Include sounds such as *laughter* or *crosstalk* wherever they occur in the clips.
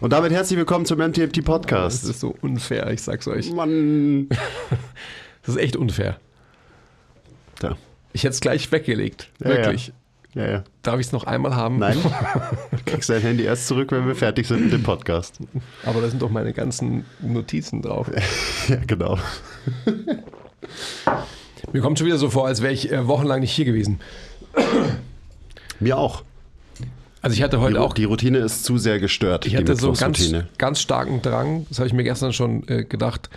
Und damit herzlich willkommen zum MTMT Das Podcast. ist so unfair, ich sag's euch. Mann. *laughs* Das ist echt unfair. Da. Ich hätte es gleich weggelegt. Ja, Wirklich. Ja, ja. Darf ich es noch einmal haben? Nein. Du *laughs* kriegst dein Handy erst zurück, wenn wir fertig sind mit dem Podcast. Aber da sind doch meine ganzen Notizen drauf. *laughs* Ja, genau. Mir kommt schon wieder so vor, als wäre ich äh, wochenlang nicht hier gewesen. Mir auch. Also ich hatte Die, heute Ru- auch die Routine ist zu sehr gestört. Ich die hatte so einen ganz, ganz starken Drang, das habe ich mir gestern schon äh, gedacht,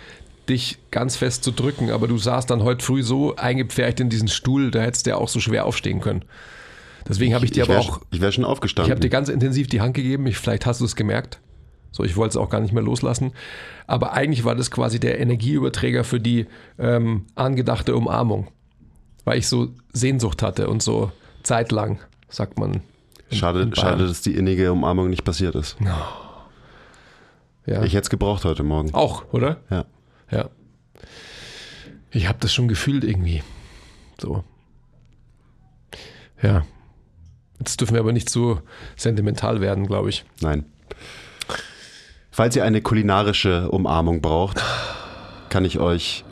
dich ganz fest zu drücken, aber du saßt dann heute früh so eingepfercht in diesen Stuhl, da hättest du ja auch so schwer aufstehen können. Deswegen habe ich dir ich aber wär, auch, Ich wäre schon ich aufgestanden. habe dir ganz intensiv die Hand gegeben, ich, vielleicht hast du es gemerkt. So, ich wollte es auch gar nicht mehr loslassen. Aber eigentlich war das quasi der Energieüberträger für die ähm, angedachte Umarmung. Weil ich so Sehnsucht hatte und so zeitlang, sagt man. Schade, in schade, dass die innige Umarmung nicht passiert ist. Ja. Ich hätte es gebraucht heute Morgen. Auch, oder? Ja. Ja. Ich habe das schon gefühlt irgendwie. So. Ja. Jetzt dürfen wir aber nicht so sentimental werden, glaube ich. Nein. Falls ihr eine kulinarische Umarmung braucht, kann ich euch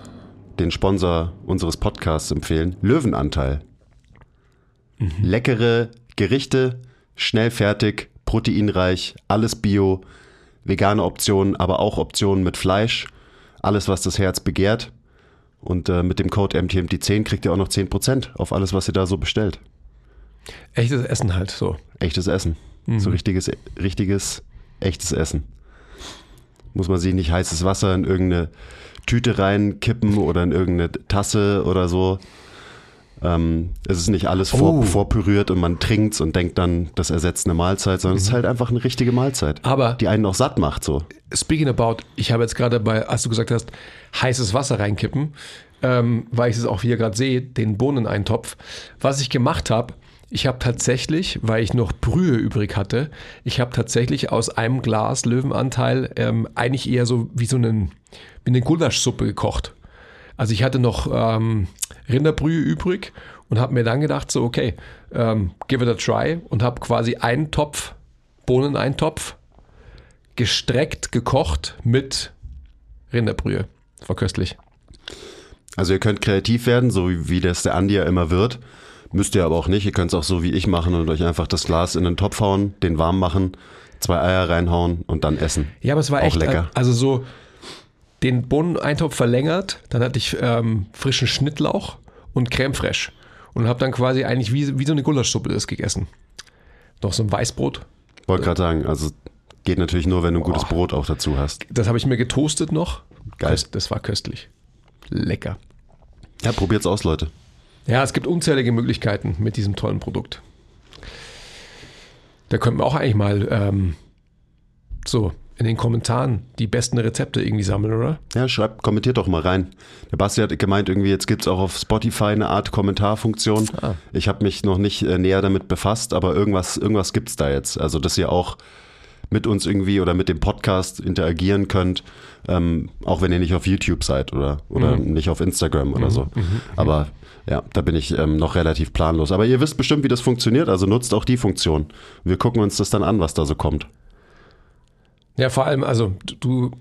den Sponsor unseres Podcasts empfehlen. Löwenanteil. Leckere Gerichte, schnell fertig, proteinreich, alles bio, vegane Optionen, aber auch Optionen mit Fleisch. Alles, was das Herz begehrt. Und äh, mit dem Code MTMT10 kriegt ihr auch noch 10% auf alles, was ihr da so bestellt. Echtes Essen halt so. Echtes Essen. So richtiges, richtiges, echtes Essen. Muss man sich nicht heißes Wasser in irgendeine Tüte reinkippen oder in irgendeine Tasse oder so. Ähm, es ist nicht alles vor, Oh. vorpüriert und man trinkt's und denkt dann, das ersetzt eine Mahlzeit, sondern es ist halt einfach eine richtige Mahlzeit, Aber die einen auch satt macht. So. speaking about, ich habe jetzt gerade bei, als du gesagt hast, heißes Wasser reinkippen, ähm, weil ich es auch hier gerade sehe, den Bohneneintopf. Was ich gemacht habe, ich habe tatsächlich, weil ich noch Brühe übrig hatte, ich habe tatsächlich aus einem Glas Löwenanteil ähm, eigentlich eher so wie so einen, wie eine Gulaschsuppe gekocht. Also ich hatte noch ähm, Rinderbrühe übrig und habe mir dann gedacht, so okay, ähm, give it a try und habe quasi einen Topf, Bohneneintopf, gestreckt, gekocht mit Rinderbrühe. Das war köstlich. Also ihr könnt kreativ werden, so wie, wie das der Andi ja immer wird. Müsst ihr aber auch nicht. Ihr könnt es auch so wie ich machen und euch einfach das Glas in den Topf hauen, den warm machen, zwei Eier reinhauen und dann essen. Ja, aber es war Auch echt lecker. Also so den Bohneneintopf verlängert, dann hatte ich ähm, frischen Schnittlauch und Creme fraiche und habe dann quasi eigentlich wie, wie so eine Gulaschsuppe das gegessen. Noch so ein Weißbrot. Wollte gerade sagen, also geht natürlich nur, wenn du ein gutes Boah. Brot auch dazu hast. Das habe ich mir getoastet noch. Geil. Das war köstlich. Lecker. Ja, probiert's aus, Leute. Ja, es gibt unzählige Möglichkeiten mit diesem tollen Produkt. Da könnten wir auch eigentlich mal ähm, so in den Kommentaren die besten Rezepte irgendwie sammeln, oder? Ja, schreibt, kommentiert doch mal rein. Der Basti hat gemeint, irgendwie jetzt gibt's auch auf Spotify eine Art Kommentarfunktion. Ah. Ich habe mich noch nicht äh, näher damit befasst, aber irgendwas, irgendwas gibt's da jetzt. Also, dass ihr auch mit uns irgendwie oder mit dem Podcast interagieren könnt, ähm, auch wenn ihr nicht auf YouTube seid oder, oder Mhm. nicht auf Instagram oder so. Aber ja, da bin ich ähm, noch relativ planlos. Aber ihr wisst bestimmt, wie das funktioniert, also nutzt auch die Funktion. Wir gucken uns das dann an, was da so kommt. Ja, vor allem, also du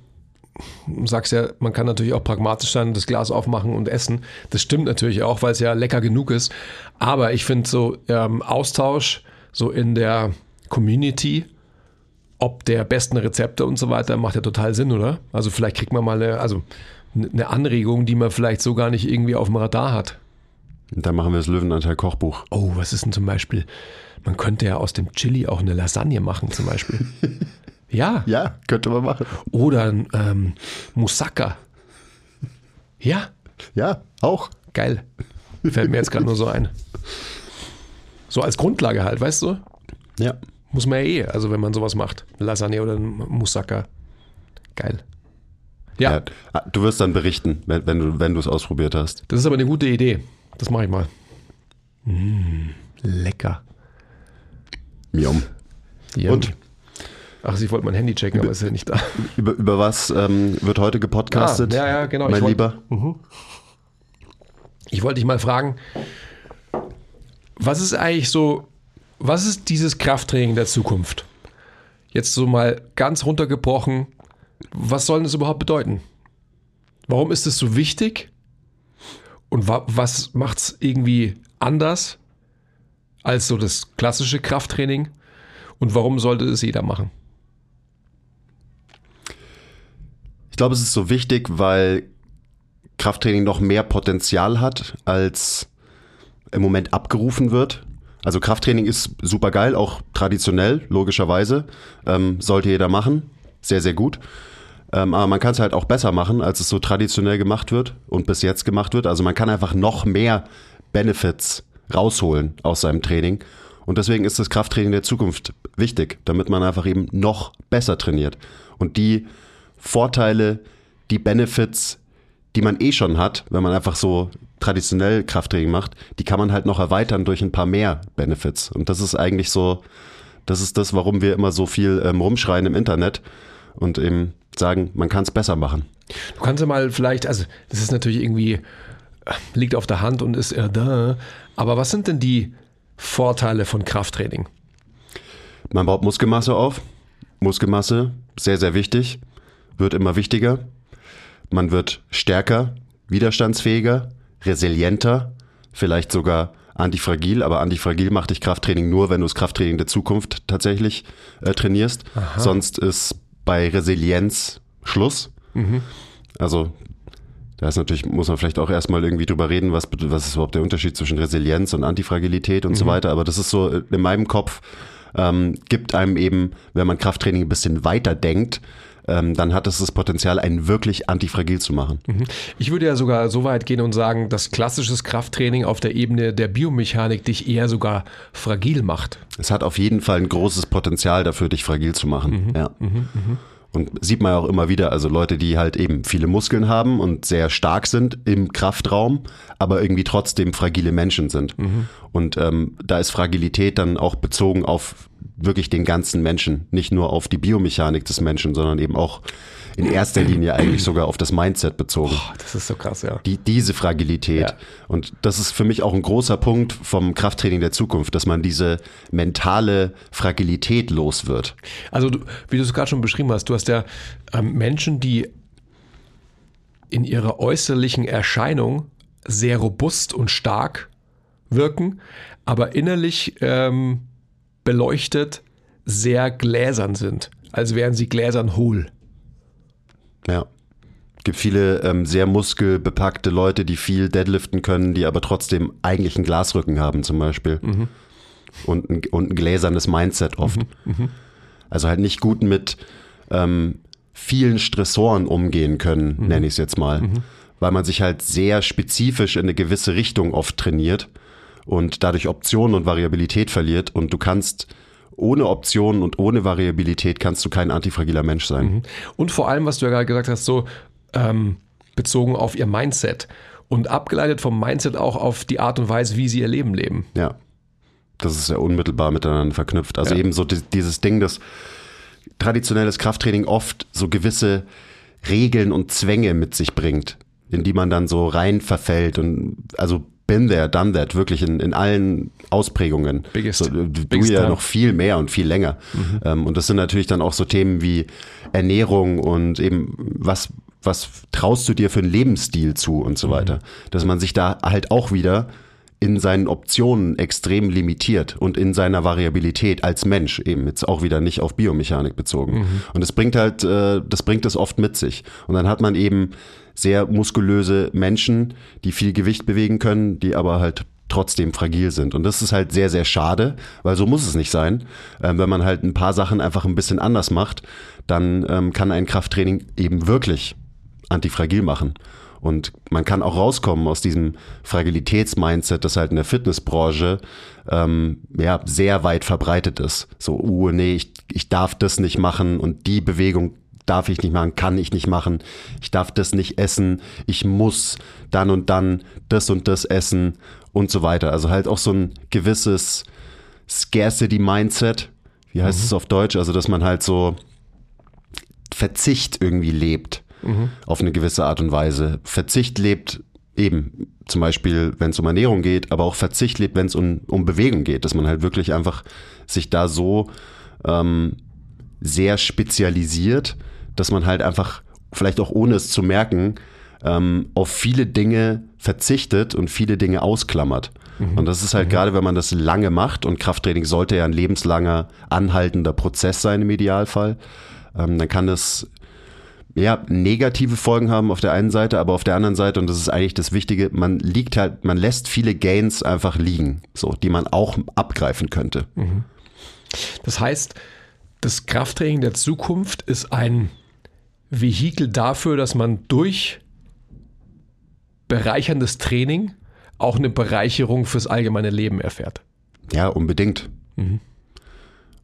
sagst ja, man kann natürlich auch pragmatisch sein, das Glas aufmachen und essen. Das stimmt natürlich auch, weil es ja lecker genug ist. Aber ich finde so ähm, Austausch so in der Community, ob der besten Rezepte und so weiter, macht ja total Sinn, oder? Also vielleicht kriegt man mal eine, also eine Anregung, die man vielleicht so gar nicht irgendwie auf dem Radar hat. Und dann machen wir das Löwenanteil Kochbuch. Oh, was ist denn zum Beispiel? Man könnte ja aus dem Chili auch eine Lasagne machen, zum Beispiel. *laughs* ja. Ja, könnte man machen. Oder ein ähm, Moussaka. Ja, Ja, auch. geil. Fällt mir jetzt gerade nur so ein. So als Grundlage halt, weißt du? Ja. Muss man ja eh, also wenn man sowas macht. Lasagne oder ein Moussaka. Geil. Ja, ja. Ah, Du wirst dann berichten, wenn, wenn du wenn du es ausprobiert hast. das ist aber eine gute Idee. Das mache ich mal. Mm, lecker. Miam. Ja. Und? Ach, ich wollte mein Handy checken, aber ist ja nicht da. Über, über was ähm, wird heute gepodcastet? Ah, ja, ja, genau. Ich Mein wollt- Lieber. Ich wollte dich mal fragen, was ist eigentlich so, was ist dieses Krafttraining der Zukunft? Jetzt so mal ganz runtergebrochen, was soll das überhaupt bedeuten? Warum ist es so wichtig? Und wa was macht es irgendwie anders als so das klassische Krafttraining? Und warum sollte es jeder machen? Ich glaube, es ist so wichtig, weil Krafttraining noch mehr Potenzial hat, als im Moment abgerufen wird. Also Krafttraining ist super geil, auch traditionell, logischerweise. Ähm, sollte jeder machen. Sehr, sehr gut. Ähm, aber man kann es halt auch besser machen, als es so traditionell gemacht wird und bis jetzt gemacht wird. Also man kann einfach noch mehr Benefits rausholen aus seinem Training. Und deswegen ist das Krafttraining der Zukunft wichtig, damit man einfach eben noch besser trainiert. Und die Vorteile, die Benefits, die man eh schon hat, wenn man einfach so traditionell Krafttraining macht, die kann man halt noch erweitern durch ein paar mehr Benefits. Und das ist eigentlich so, das ist das, warum wir immer so viel ähm, rumschreien im Internet und eben sagen, man kann es besser machen. Du kannst ja mal vielleicht, also das ist natürlich irgendwie, liegt auf der Hand und ist äh, da, aber was sind denn die Vorteile von Krafttraining? Man baut Muskelmasse auf. Muskelmasse, sehr, sehr wichtig, wird immer wichtiger. Man wird stärker, widerstandsfähiger, resilienter, vielleicht sogar antifragil, aber antifragil macht dich Krafttraining nur, wenn du das Krafttraining der Zukunft tatsächlich äh, trainierst. Sonst ist bei Resilienz Schluss. Also da ist natürlich, muss man vielleicht auch erstmal irgendwie drüber reden, was, was ist überhaupt der Unterschied zwischen Resilienz und Antifragilität und so weiter. Aber das ist so äh, in meinem Kopf, ähm, gibt einem eben, wenn man Krafttraining ein bisschen weiter denkt, ähm, dann hat es das Potenzial, einen wirklich antifragil zu machen. Ich würde ja sogar so weit gehen und sagen, dass klassisches Krafttraining auf der Ebene der Biomechanik dich eher sogar fragil macht. Es hat auf jeden Fall ein großes Potenzial dafür, dich fragil zu machen. Ja. Und sieht man ja auch immer wieder, also Leute, die halt eben viele Muskeln haben und sehr stark sind im Kraftraum, aber irgendwie trotzdem fragile Menschen sind. Und ähm, da ist Fragilität dann auch bezogen auf wirklich den ganzen Menschen, nicht nur auf die Biomechanik des Menschen, sondern eben auch in erster Linie eigentlich sogar auf das Mindset bezogen. Boah, das ist so krass, ja. Die, diese Fragilität. Ja. Und das ist für mich auch ein großer Punkt vom Krafttraining der Zukunft, dass man diese mentale Fragilität los wird. Also, du, wie du es gerade schon beschrieben hast, du hast ja ähm, Menschen, die in ihrer äußerlichen Erscheinung sehr robust und stark wirken, aber innerlich ähm, beleuchtet sehr gläsern sind, als wären sie gläsern hohl. Ja. Es gibt viele ähm, sehr muskelbepackte Leute, die viel deadliften können, die aber trotzdem eigentlich einen Glasrücken haben zum Beispiel. Und, ein, und ein gläsernes Mindset oft. Also halt nicht gut mit ähm, vielen Stressoren umgehen können, nenne ich es jetzt mal. Weil man sich halt sehr spezifisch in eine gewisse Richtung oft trainiert und dadurch Optionen und Variabilität verliert. Und du kannst ohne Optionen und ohne Variabilität kannst du kein antifragiler Mensch sein. Und vor allem, was du ja gerade gesagt hast, so ähm, bezogen auf ihr Mindset und abgeleitet vom Mindset auch auf die Art und Weise, wie sie ihr Leben leben. Ja. Das ist ja unmittelbar miteinander verknüpft. Also Ja. eben so di- dieses Ding, dass traditionelles Krafttraining oft so gewisse Regeln und Zwänge mit sich bringt, in die man dann so rein verfällt und also been there, done that, wirklich in, in allen Ausprägungen. Biggest- so, du, biggest ja time. noch viel mehr und viel länger. Ähm, und das sind natürlich dann auch so Themen wie Ernährung und eben was, was traust du dir für einen Lebensstil zu und so weiter. Dass man sich da halt auch wieder in seinen Optionen extrem limitiert und in seiner Variabilität als Mensch eben jetzt auch wieder nicht auf Biomechanik bezogen. Mhm. Und das bringt halt, äh, das bringt es oft mit sich. Und dann hat man eben sehr muskulöse Menschen, die viel Gewicht bewegen können, die aber halt trotzdem fragil sind. Und das ist halt sehr, sehr schade, weil so muss es nicht sein. Ähm, wenn man halt ein paar Sachen einfach ein bisschen anders macht, dann ähm, kann ein Krafttraining eben wirklich antifragil machen. Und man kann auch rauskommen aus diesem Fragilitätsmindset, das halt in der Fitnessbranche ähm, ja sehr weit verbreitet ist. So, uh, nee, ich, ich darf das nicht machen und die Bewegung darf ich nicht machen, kann ich nicht machen, ich darf das nicht essen, ich muss dann und dann das und das essen und so weiter. Also halt auch so ein gewisses Scarcity-Mindset, wie heißt mhm. es auf Deutsch? Also, dass man halt so Verzicht irgendwie lebt mhm. auf eine gewisse Art und Weise. Verzicht lebt eben zum Beispiel, wenn es um Ernährung geht, aber auch Verzicht lebt, wenn es um, um Bewegung geht, dass man halt wirklich einfach sich da so ähm, sehr spezialisiert, dass man halt einfach, vielleicht auch ohne es zu merken, ähm, auf viele Dinge verzichtet und viele Dinge ausklammert. Mhm. Und das ist halt mhm. gerade, wenn man das lange macht und Krafttraining sollte ja ein lebenslanger, anhaltender Prozess sein im Idealfall, ähm, dann kann das ja, negative Folgen haben auf der einen Seite, aber auf der anderen Seite, und das ist eigentlich das Wichtige, man liegt halt, man lässt viele Gains einfach liegen, so, die man auch abgreifen könnte. Mhm. Das heißt, das Krafttraining der Zukunft ist ein Vehikel dafür, dass man durch bereicherndes Training auch eine Bereicherung fürs allgemeine Leben erfährt. Ja, unbedingt. Mhm.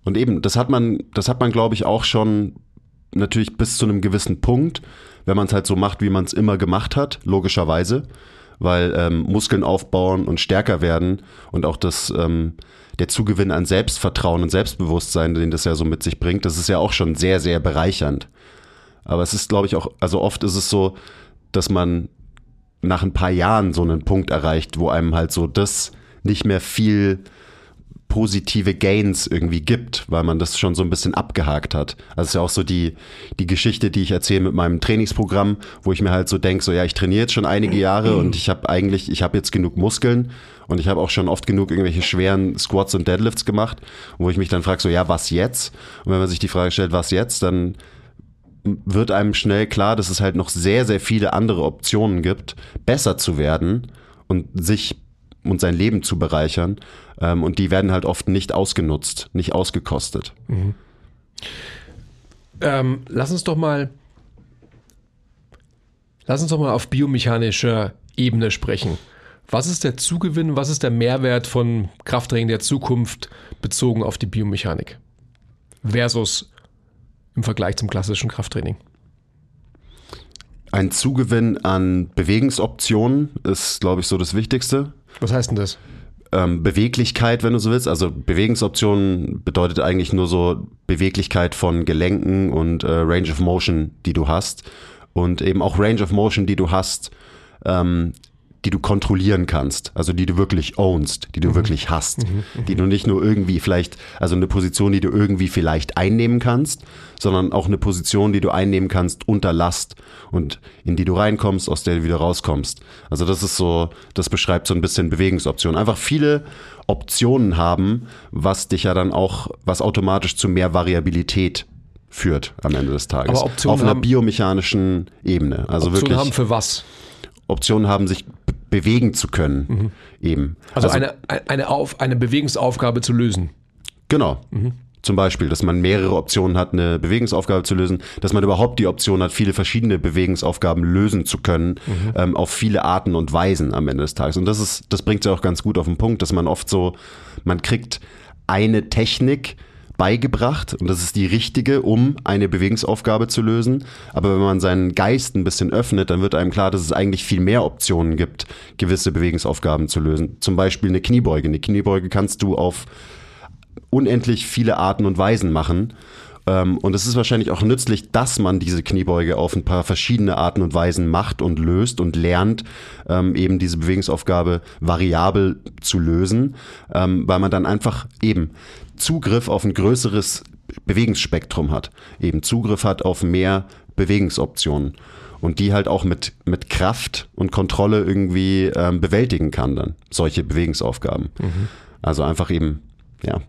Und eben, das hat man, das hat man, glaube ich, auch schon natürlich bis zu einem gewissen Punkt, wenn man es halt so macht, wie man es immer gemacht hat, logischerweise, weil ähm, Muskeln aufbauen und stärker werden und auch das ähm, der Zugewinn an Selbstvertrauen und Selbstbewusstsein, den das ja so mit sich bringt, das ist ja auch schon sehr, sehr bereichernd. Aber es ist, glaube ich, auch, also oft ist es so, dass man nach ein paar Jahren so einen Punkt erreicht, wo einem halt so das nicht mehr viel positive Gains irgendwie gibt, weil man das schon so ein bisschen abgehakt hat. Also ist ja auch so die, die Geschichte, die ich erzähle mit meinem Trainingsprogramm, wo ich mir halt so denke, so ja, ich trainiere jetzt schon einige Jahre *clears throat* und ich habe eigentlich, ich habe jetzt genug Muskeln und ich habe auch schon oft genug irgendwelche schweren Squats und Deadlifts gemacht, wo ich mich dann frage, so ja, was jetzt? Und wenn man sich die Frage stellt, was jetzt, dann wird einem schnell klar, dass es halt noch sehr, sehr viele andere Optionen gibt, besser zu werden und sich und sein Leben zu bereichern. Ähm, und die werden halt oft nicht ausgenutzt, nicht ausgekostet. Mhm. Ähm, lass uns doch mal, lass uns doch mal auf biomechanischer Ebene sprechen. Was ist der Zugewinn, was ist der Mehrwert von Krafttraining der Zukunft bezogen auf die Biomechanik versus im Vergleich zum klassischen Krafttraining? Ein Zugewinn an Bewegungsoptionen ist, glaube ich, so das Wichtigste. Was heißt denn das? Ähm, Beweglichkeit, wenn du so willst. Also Bewegungsoptionen bedeutet eigentlich nur so Beweglichkeit von Gelenken und äh, Range of Motion, die du hast. Und eben auch Range of Motion, die du hast, ähm, die du kontrollieren kannst, also die du wirklich ownst, die du mhm. wirklich hast, mhm. mhm. die du nicht nur irgendwie vielleicht, also eine Position, die du irgendwie vielleicht einnehmen kannst, sondern auch eine Position, die du einnehmen kannst unter Last und in die du reinkommst, aus der du wieder rauskommst. Also das ist so, das beschreibt so ein bisschen Bewegungsoptionen. Einfach viele Optionen haben, was dich ja dann auch, was automatisch zu mehr Variabilität führt am Ende des Tages. Aber Optionen Auf einer biomechanischen Ebene. Also Optionen wirklich. haben für was? Optionen haben, sich bewegen zu können. Mhm. Eben. Also, also, eine, eine, Auf, eine Bewegungsaufgabe zu lösen. Genau. Mhm. Zum Beispiel, dass man mehrere Optionen hat, eine Bewegungsaufgabe zu lösen, dass man überhaupt die Option hat, viele verschiedene Bewegungsaufgaben lösen zu können, mhm. ähm, auf viele Arten und Weisen am Ende des Tages. Und das ist, das bringt ja auch ganz gut auf den Punkt, dass man oft so, man kriegt eine Technik, beigebracht und das ist die richtige, um eine Bewegungsaufgabe zu lösen. Aber wenn man seinen Geist ein bisschen öffnet, dann wird einem klar, dass es eigentlich viel mehr Optionen gibt, gewisse Bewegungsaufgaben zu lösen. Zum Beispiel eine Kniebeuge. Eine Kniebeuge kannst du auf unendlich viele Arten und Weisen machen. Ähm, und es ist wahrscheinlich auch nützlich, dass man diese Kniebeuge auf ein paar verschiedene Arten und Weisen macht und löst und lernt, ähm, eben diese Bewegungsaufgabe variabel zu lösen, ähm, weil man dann einfach eben Zugriff auf ein größeres Bewegungsspektrum hat, eben Zugriff hat auf mehr Bewegungsoptionen und die halt auch mit, mit Kraft und Kontrolle irgendwie ähm, bewältigen kann dann, solche Bewegungsaufgaben. Mhm. Also einfach eben, ja,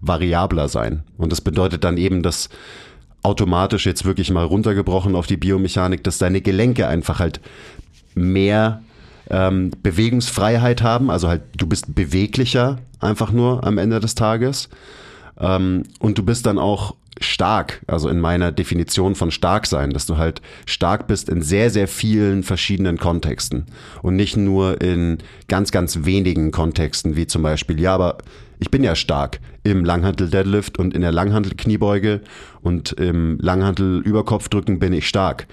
variabler sein. Und das bedeutet dann eben, dass automatisch jetzt wirklich mal runtergebrochen auf die Biomechanik, dass deine Gelenke einfach halt mehr ähm, Bewegungsfreiheit haben. Also halt, du bist beweglicher einfach nur am Ende des Tages. Ähm, und du bist dann auch stark, also in meiner Definition von stark sein, dass du halt stark bist in sehr, sehr vielen verschiedenen Kontexten und nicht nur in ganz, ganz wenigen Kontexten, wie zum Beispiel, ja, aber ich bin ja stark im Langhantel Deadlift und in der Langhantel Kniebeuge und im Langhantel Überkopfdrücken bin ich stark.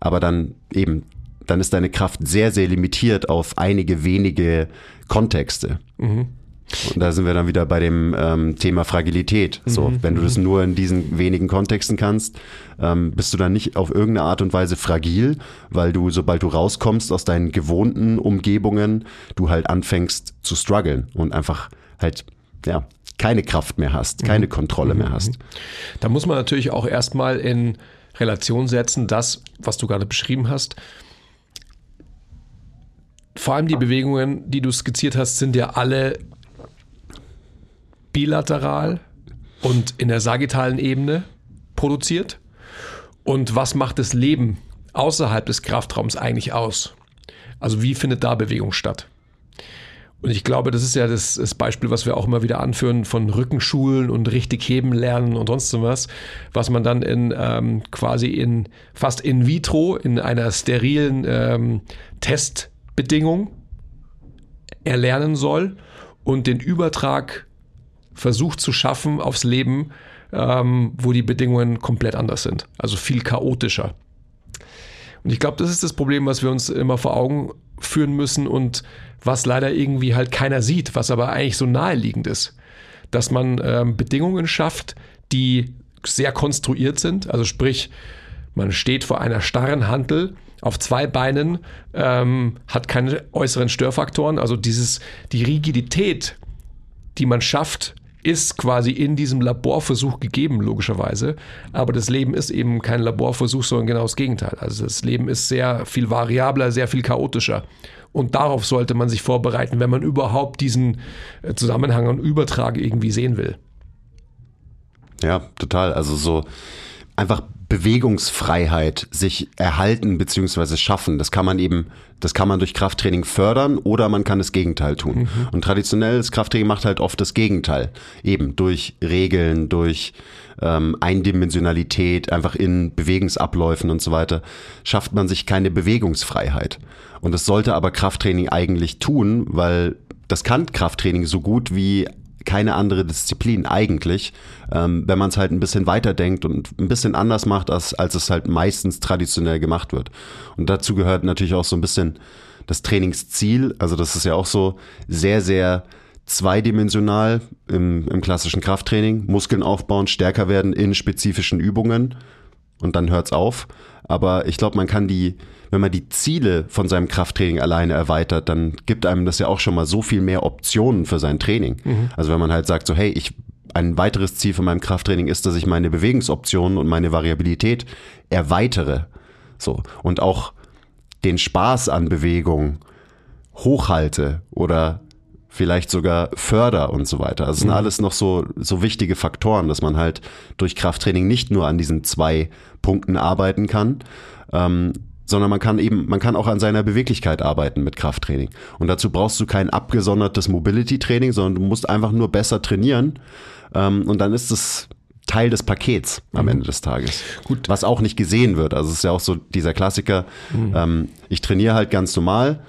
Aber dann eben, dann ist deine Kraft sehr, sehr limitiert auf einige wenige Kontexte. Mhm. Und da sind wir dann wieder bei dem ähm, Thema Fragilität. So, mhm. wenn du das nur in diesen wenigen Kontexten kannst, ähm, bist du dann nicht auf irgendeine Art und Weise fragil, weil du, sobald du rauskommst aus deinen gewohnten Umgebungen, du halt anfängst zu strugglen und einfach halt, ja, keine Kraft mehr hast, keine mhm. Kontrolle mehr mhm. hast. Da muss man natürlich auch erstmal in Relation setzen, das, was du gerade beschrieben hast. Vor allem die Bewegungen, die du skizziert hast, sind ja alle bilateral und in der sagittalen Ebene produziert? Und was macht das Leben außerhalb des Kraftraums eigentlich aus? Also wie findet da Bewegung statt? Und ich glaube, das ist ja das, das, Beispiel, was wir auch immer wieder anführen von Rückenschulen und richtig heben lernen und sonst was, was man dann in ähm, quasi in fast in vitro in einer sterilen ähm, Testbedingung erlernen soll und den Übertrag versucht zu schaffen aufs Leben, ähm, wo die Bedingungen komplett anders sind. Also viel chaotischer. Und ich glaube, das ist das Problem, was wir uns immer vor Augen führen müssen und was leider irgendwie halt keiner sieht, was aber eigentlich so naheliegend ist. Dass man ähm, Bedingungen schafft, die sehr konstruiert sind. Also sprich, man steht vor einer starren Hantel auf zwei Beinen, ähm, hat keine äußeren Störfaktoren. Also dieses, die Rigidität, die man schafft, ist quasi in diesem Laborversuch gegeben, logischerweise. Aber das Leben ist eben kein Laborversuch, sondern genau das Gegenteil. Also das Leben ist sehr viel variabler, sehr viel chaotischer. Und darauf sollte man sich vorbereiten, wenn man überhaupt diesen äh, Zusammenhang und Übertrag irgendwie sehen will. Ja, total. Also so einfach Bewegungsfreiheit sich erhalten bzw. schaffen. Das kann man eben, das kann man durch Krafttraining fördern oder man kann das Gegenteil tun. Mhm. Und traditionelles Krafttraining macht halt oft das Gegenteil. Eben durch Regeln, durch ähm, Eindimensionalität, einfach in Bewegungsabläufen und so weiter, schafft man sich keine Bewegungsfreiheit. Und das sollte aber Krafttraining eigentlich tun, weil das kann Krafttraining so gut wie keine andere Disziplin eigentlich, ähm, wenn man es halt ein bisschen weiterdenkt und ein bisschen anders macht, als, als es halt meistens traditionell gemacht wird. Und dazu gehört natürlich auch so ein bisschen das Trainingsziel. Also das ist ja auch so sehr, sehr zweidimensional im, im klassischen Krafttraining. Muskeln aufbauen, stärker werden in spezifischen Übungen und dann hört's auf. Aber ich glaube, man kann die, wenn man die Ziele von seinem Krafttraining alleine erweitert, dann gibt einem das ja auch schon mal so viel mehr Optionen für sein Training. Mhm. Also wenn man halt sagt so, hey, ich ein weiteres Ziel von meinem Krafttraining ist, dass ich meine Bewegungsoptionen und meine Variabilität erweitere. So. Und auch den Spaß an Bewegung hochhalte oder vielleicht sogar förder und so weiter. Also das sind mhm. alles noch so, so wichtige Faktoren, dass man halt durch Krafttraining nicht nur an diesen zwei Punkten arbeiten kann, ähm, sondern man kann eben, man kann auch an seiner Beweglichkeit arbeiten mit Krafttraining. Und dazu brauchst du kein abgesondertes Mobility-Training, sondern du musst einfach nur besser trainieren. Ähm, und dann ist es Teil des Pakets am mhm. Ende des Tages. Gut. Was auch nicht gesehen wird. Also es ist ja auch so dieser Klassiker, mhm. ähm, ich trainiere halt ganz normal,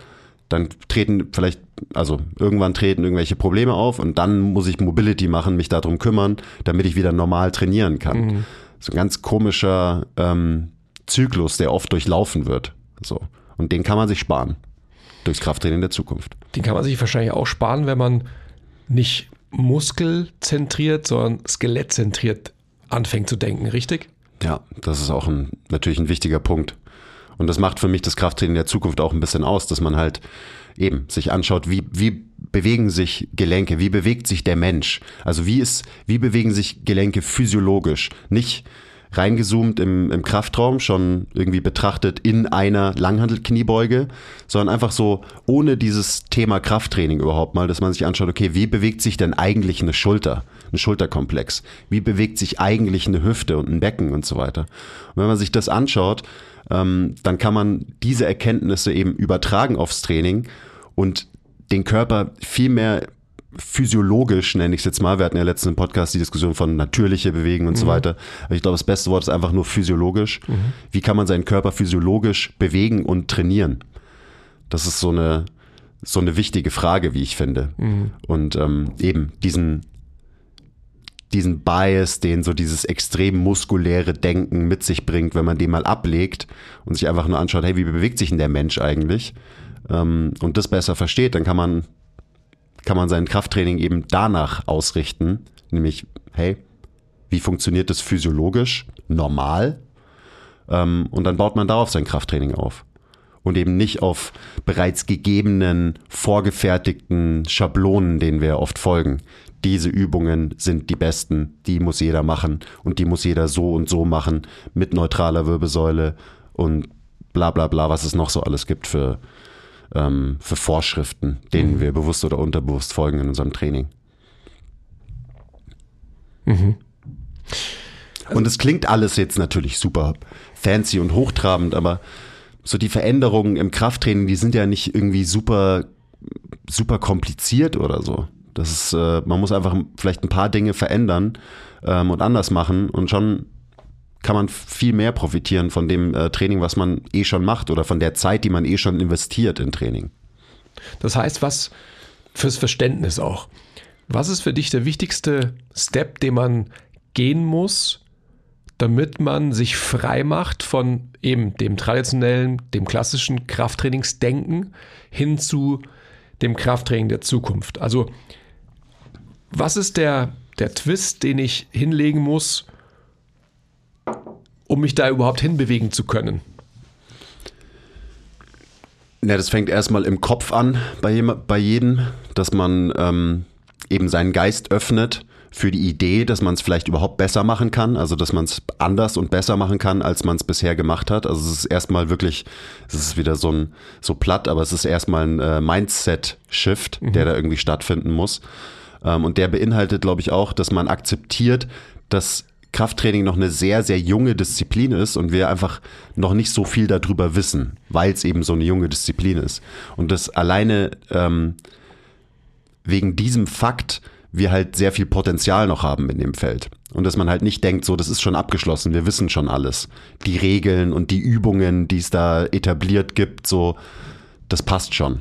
dann treten vielleicht, also irgendwann treten irgendwelche Probleme auf und dann muss ich Mobility machen, mich darum kümmern, damit ich wieder normal trainieren kann. Mhm. So ein ganz komischer ähm, Zyklus, der oft durchlaufen wird. So. Und den kann man sich sparen. Durchs Krafttraining der Zukunft. Den kann man sich wahrscheinlich auch sparen, wenn man nicht muskelzentriert, sondern skelettzentriert anfängt zu denken, richtig? Ja, das ist auch ein, natürlich ein wichtiger Punkt. Und das macht für mich das Krafttraining der Zukunft auch ein bisschen aus, dass man halt eben sich anschaut, wie, wie bewegen sich Gelenke, wie bewegt sich der Mensch. Also wie ist, wie bewegen sich Gelenke physiologisch? Nicht reingezoomt im, im Kraftraum, schon irgendwie betrachtet in einer Langhandelkniebeuge, sondern einfach so ohne dieses Thema Krafttraining überhaupt mal, dass man sich anschaut, okay, wie bewegt sich denn eigentlich eine Schulter, ein Schulterkomplex? Wie bewegt sich eigentlich eine Hüfte und ein Becken und so weiter? Und wenn man sich das anschaut, ähm, dann kann man diese Erkenntnisse eben übertragen aufs Training und den Körper viel mehr physiologisch, nenne ich es jetzt mal. Wir hatten ja letzten Podcast die Diskussion von natürliche Bewegen und mhm. so weiter. Aber ich glaube, das beste Wort ist einfach nur physiologisch. Mhm. Wie kann man seinen Körper physiologisch bewegen und trainieren? Das ist so eine, so eine wichtige Frage, wie ich finde. Mhm. Und ähm, eben diesen, diesen Bias, den so dieses extrem muskuläre Denken mit sich bringt, wenn man den mal ablegt und sich einfach nur anschaut, hey, wie bewegt sich denn der Mensch eigentlich? Ähm, und das besser versteht, dann kann man kann man sein Krafttraining eben danach ausrichten, nämlich, hey, wie funktioniert das physiologisch normal? Ähm, und dann baut man darauf sein Krafttraining auf. Und eben nicht auf bereits gegebenen, vorgefertigten Schablonen, denen wir oft folgen. Diese Übungen sind die besten, die muss jeder machen und die muss jeder so und so machen mit neutraler Wirbelsäule und bla bla bla, was es noch so alles gibt für, ähm, für Vorschriften, denen mhm. wir bewusst oder unterbewusst folgen in unserem Training. Mhm. und es klingt alles jetzt natürlich super fancy und hochtrabend, aber so die Veränderungen im Krafttraining, die sind ja nicht irgendwie super, super kompliziert oder so. Das ist, äh, man muss einfach vielleicht ein paar Dinge verändern ähm, und anders machen und schon kann man viel mehr profitieren von dem äh, Training, was man eh schon macht oder von der Zeit, die man eh schon investiert in Training. Das heißt, was fürs Verständnis auch. Was ist für dich der wichtigste Step, den man gehen muss, damit man sich frei macht von eben dem traditionellen, dem klassischen Krafttrainingsdenken hin zu dem Krafttraining der Zukunft? Also, was ist der, der Twist, den ich hinlegen muss, um mich da überhaupt hinbewegen zu können? Ja, das fängt erstmal im Kopf an bei, bei jedem, dass man ähm, eben seinen Geist öffnet für die Idee, dass man es vielleicht überhaupt besser machen kann, also dass man es anders und besser machen kann, als man es bisher gemacht hat. Also es ist erstmal wirklich, es ist wieder so ein so platt, aber es ist erstmal ein äh, Mindset-Shift, mhm. der da irgendwie stattfinden muss. Ähm, und der beinhaltet, glaube ich, auch, dass man akzeptiert, dass Krafttraining noch eine sehr, sehr junge Disziplin ist und wir einfach noch nicht so viel darüber wissen, weil es eben so eine junge Disziplin ist. Und das alleine ähm, wegen diesem Fakt wir halt sehr viel Potenzial noch haben in dem Feld. Und dass man halt nicht denkt, so, das ist schon abgeschlossen, wir wissen schon alles. Die Regeln und die Übungen, die es da etabliert gibt, so, das passt schon.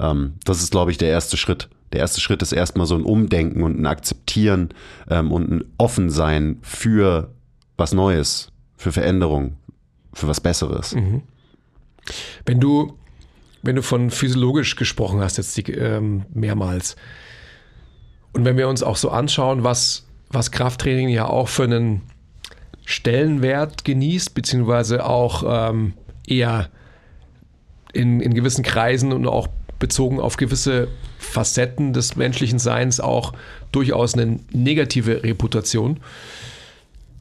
Ähm, das ist, glaube ich, der erste Schritt der erste Schritt ist erstmal so ein Umdenken und ein Akzeptieren ähm, und ein Offensein für was Neues, für Veränderung, für was Besseres. Mhm. Wenn du, wenn du von physiologisch gesprochen hast, jetzt die, ähm, mehrmals, und wenn wir uns auch so anschauen, was, was Krafttraining ja auch für einen Stellenwert genießt, beziehungsweise auch ähm, eher in, in gewissen Kreisen und auch bezogen auf gewisse Facetten des menschlichen Seins auch durchaus eine negative Reputation,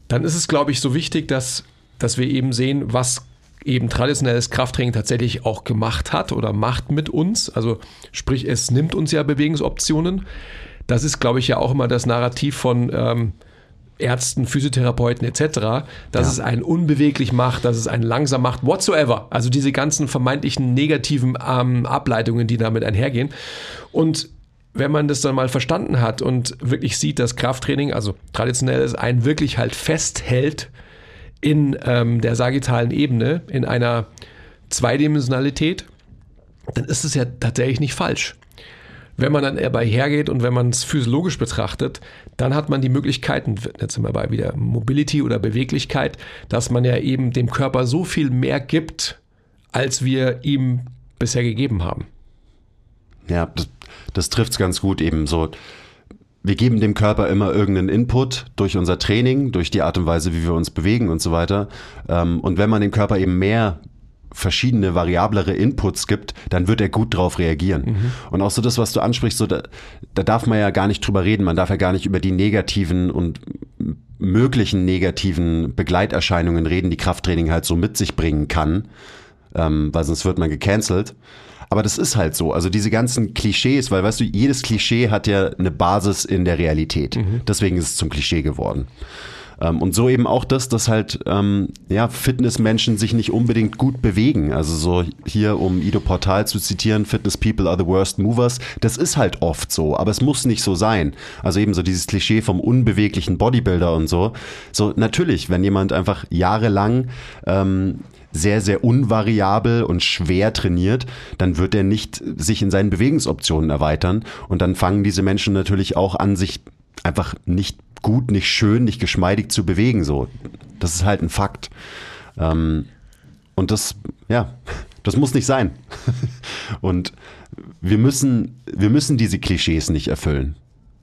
dann ist es, glaube ich, so wichtig, dass, dass wir eben sehen, was eben traditionelles Krafttraining tatsächlich auch gemacht hat oder macht mit uns. Also sprich, es nimmt uns ja Bewegungsoptionen. Das ist, glaube ich, ja auch immer das Narrativ von ähm, Ärzten, Physiotherapeuten etc., dass ja. es einen unbeweglich macht, dass es einen langsam macht, whatsoever. Also diese ganzen vermeintlichen negativen ähm, Ableitungen, die damit einhergehen. Und wenn man das dann mal verstanden hat und wirklich sieht, dass Krafttraining, also traditionelles, einen wirklich halt festhält in ähm, der sagittalen Ebene, in einer Zweidimensionalität, dann ist es ja tatsächlich nicht falsch. Wenn man dann dabei hergeht und wenn man es physiologisch betrachtet, dann hat man die Möglichkeiten, jetzt sind wir bei wieder Mobility oder Beweglichkeit, dass man ja eben dem Körper so viel mehr gibt, als wir ihm bisher gegeben haben. Ja, das, das trifft es ganz gut eben so. Wir geben dem Körper immer irgendeinen Input durch unser Training, durch die Art und Weise, wie wir uns bewegen und so weiter. Ähm, und wenn man dem Körper eben mehr verschiedene variablere Inputs gibt, dann wird er gut drauf reagieren. Mhm. Und auch so das, was du ansprichst, so da, da darf man ja gar nicht drüber reden, man darf ja gar nicht über die negativen und möglichen negativen Begleiterscheinungen reden, die Krafttraining halt so mit sich bringen kann, ähm, weil sonst wird man gecancelt. Aber das ist halt so. Also diese ganzen Klischees, weil weißt du, jedes Klischee hat ja eine Basis in der Realität. Mhm. Deswegen ist es zum Klischee geworden. Ähm, und so eben auch das, dass halt ähm, ja, Fitnessmenschen sich nicht unbedingt gut bewegen. Also so hier, um Ido Portal zu zitieren, Fitness People are the worst movers. Das ist halt oft so, aber es muss nicht so sein. Also eben so dieses Klischee vom unbeweglichen Bodybuilder und so. So natürlich, wenn jemand einfach jahrelang ähm, sehr, sehr unvariabel und schwer trainiert, dann wird er nicht sich in seinen Bewegungsoptionen erweitern. Und dann fangen diese Menschen natürlich auch an, sich einfach nicht gut, nicht schön, nicht geschmeidig zu bewegen. So, das ist halt ein Fakt. Ähm, und das, ja, das muss nicht sein. *laughs* und wir müssen, wir müssen diese Klischees nicht erfüllen.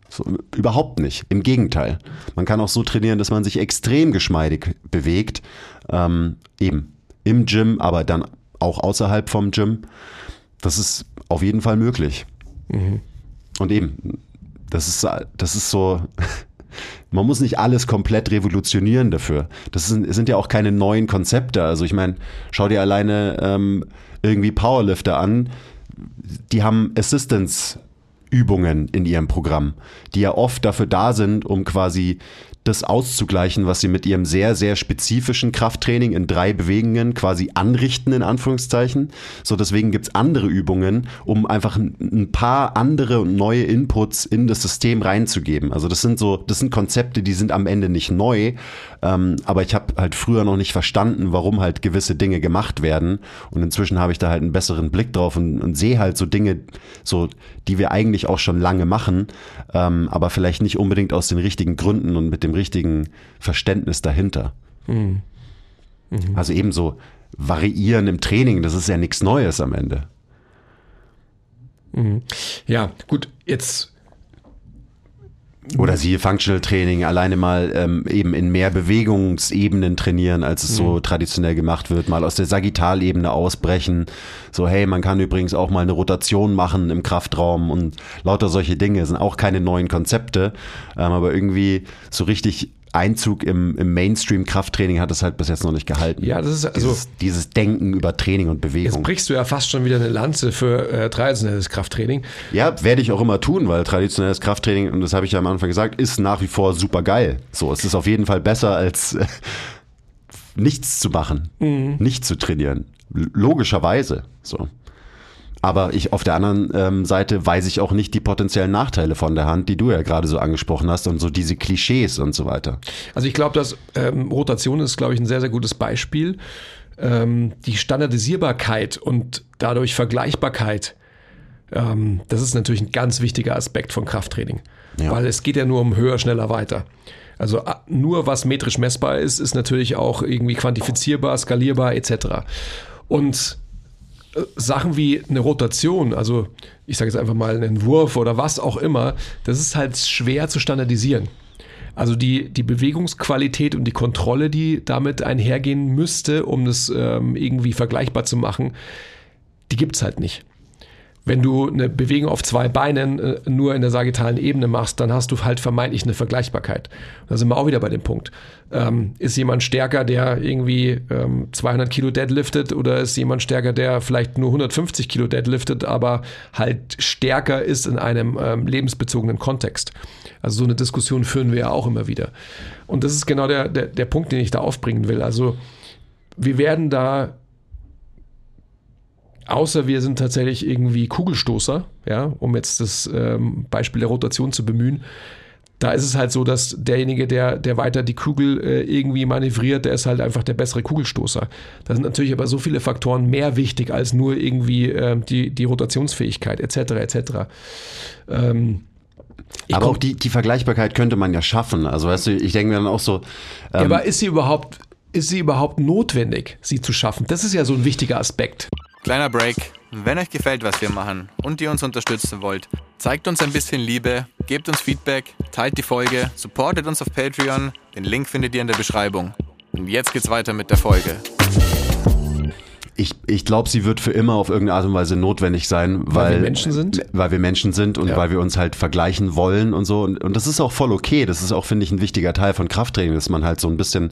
So, überhaupt nicht. Im Gegenteil. Man kann auch so trainieren, dass man sich extrem geschmeidig bewegt. Ähm, eben im Gym, aber dann auch außerhalb vom Gym. Das ist auf jeden Fall möglich. Mhm. Und eben, das ist, das ist so, man muss nicht alles komplett revolutionieren dafür. Das sind, sind ja auch keine neuen Konzepte. Also ich meine, schau dir alleine ähm, irgendwie Powerlifter an. Die haben Assistance Übungen in ihrem Programm, die ja oft dafür da sind, um quasi das auszugleichen, was sie mit ihrem sehr, sehr spezifischen Krafttraining in drei Bewegungen quasi anrichten, in Anführungszeichen. So, deswegen gibt's andere Übungen, um einfach ein paar andere und neue Inputs in das System reinzugeben. Also das sind so, das sind Konzepte, die sind am Ende nicht neu, ähm, aber ich habe halt früher noch nicht verstanden, warum halt gewisse Dinge gemacht werden. Und inzwischen habe ich da halt einen besseren Blick drauf und, und sehe halt so Dinge, so, die wir eigentlich auch schon lange machen, ähm, aber vielleicht nicht unbedingt aus den richtigen Gründen und mit dem richtigen Verständnis dahinter. Mhm. Mhm. Also ebenso variieren im Training, das ist ja nichts Neues am Ende. Mhm. Ja, gut, jetzt oder siehe Functional Training, alleine mal ähm, eben in mehr Bewegungsebenen trainieren, als es mhm. so traditionell gemacht wird, mal aus der Sagittalebene ausbrechen. So, hey, man kann übrigens auch mal eine Rotation machen im Kraftraum und lauter solche Dinge sind auch keine neuen Konzepte, ähm, aber irgendwie so richtig Einzug im, im Mainstream-Krafttraining hat es halt bis jetzt noch nicht gehalten. Ja, das ist also. Dieses, dieses, Denken über Training und Bewegung. Jetzt brichst du ja fast schon wieder eine Lanze für äh, traditionelles Krafttraining. Ja, werde ich auch immer tun, weil traditionelles Krafttraining, und das habe ich ja am Anfang gesagt, ist nach wie vor super geil. So, es ist auf jeden Fall besser als äh, nichts zu machen, mhm. nicht zu trainieren. Logischerweise. So. Aber ich auf der anderen ähm, Seite weiß ich auch nicht die potenziellen Nachteile von der Hand, die du ja gerade so angesprochen hast und so diese Klischees und so weiter. Also ich glaube, dass ähm, Rotation ist, glaube ich, ein sehr, sehr gutes Beispiel. Ähm, die Standardisierbarkeit und dadurch Vergleichbarkeit, ähm, das ist natürlich ein ganz wichtiger Aspekt von Krafttraining. Ja. Weil es geht ja nur um höher, schneller, weiter. Also nur was metrisch messbar ist, ist natürlich auch irgendwie quantifizierbar, skalierbar etc. Und Sachen wie eine Rotation, also ich sage jetzt einfach mal einen Wurf oder was auch immer, das ist halt schwer zu standardisieren. Also die, die Bewegungsqualität und die Kontrolle, die damit einhergehen müsste, um das ähm, irgendwie vergleichbar zu machen, die gibt es halt nicht. Wenn du eine Bewegung auf zwei Beinen äh, nur in der sagittalen Ebene machst, dann hast du halt vermeintlich eine Vergleichbarkeit. Da sind wir auch wieder bei dem Punkt. Ähm, ist jemand stärker, der irgendwie ähm, 200 Kilo deadliftet oder ist jemand stärker, der vielleicht nur 150 Kilo deadliftet, aber halt stärker ist in einem ähm, lebensbezogenen Kontext? Also so eine Diskussion führen wir ja auch immer wieder. Und das ist genau der, der, der Punkt, den ich da aufbringen will. Also wir werden da Außer wir sind tatsächlich irgendwie Kugelstoßer, ja, um jetzt das ähm, Beispiel der Rotation zu bemühen. Da ist es halt so, dass derjenige, der, der weiter die Kugel äh, irgendwie manövriert, der ist halt einfach der bessere Kugelstoßer. Da sind natürlich aber so viele Faktoren mehr wichtig als nur irgendwie äh, die, die Rotationsfähigkeit etc. etc. Ähm, aber auch die, die Vergleichbarkeit könnte man ja schaffen. Also weißt du, ich denke mir dann auch so. Ähm, ja, aber ist sie überhaupt, ist sie überhaupt notwendig, sie zu schaffen? Das ist ja so ein wichtiger Aspekt. Kleiner Break. Wenn euch gefällt, was wir machen und ihr uns unterstützen wollt, zeigt uns ein bisschen Liebe, gebt uns Feedback, teilt die Folge, supportet uns auf Patreon. Den Link findet ihr in der Beschreibung. Und jetzt geht's weiter mit der Folge. Ich, ich glaube, sie wird für immer auf irgendeine Art und Weise notwendig sein, weil, Weil wir Menschen sind? Weil wir Menschen sind und Ja. weil wir uns halt vergleichen wollen und so. Und, und das ist auch voll okay. Das ist auch, finde ich, ein wichtiger Teil von Krafttraining, dass man halt so ein bisschen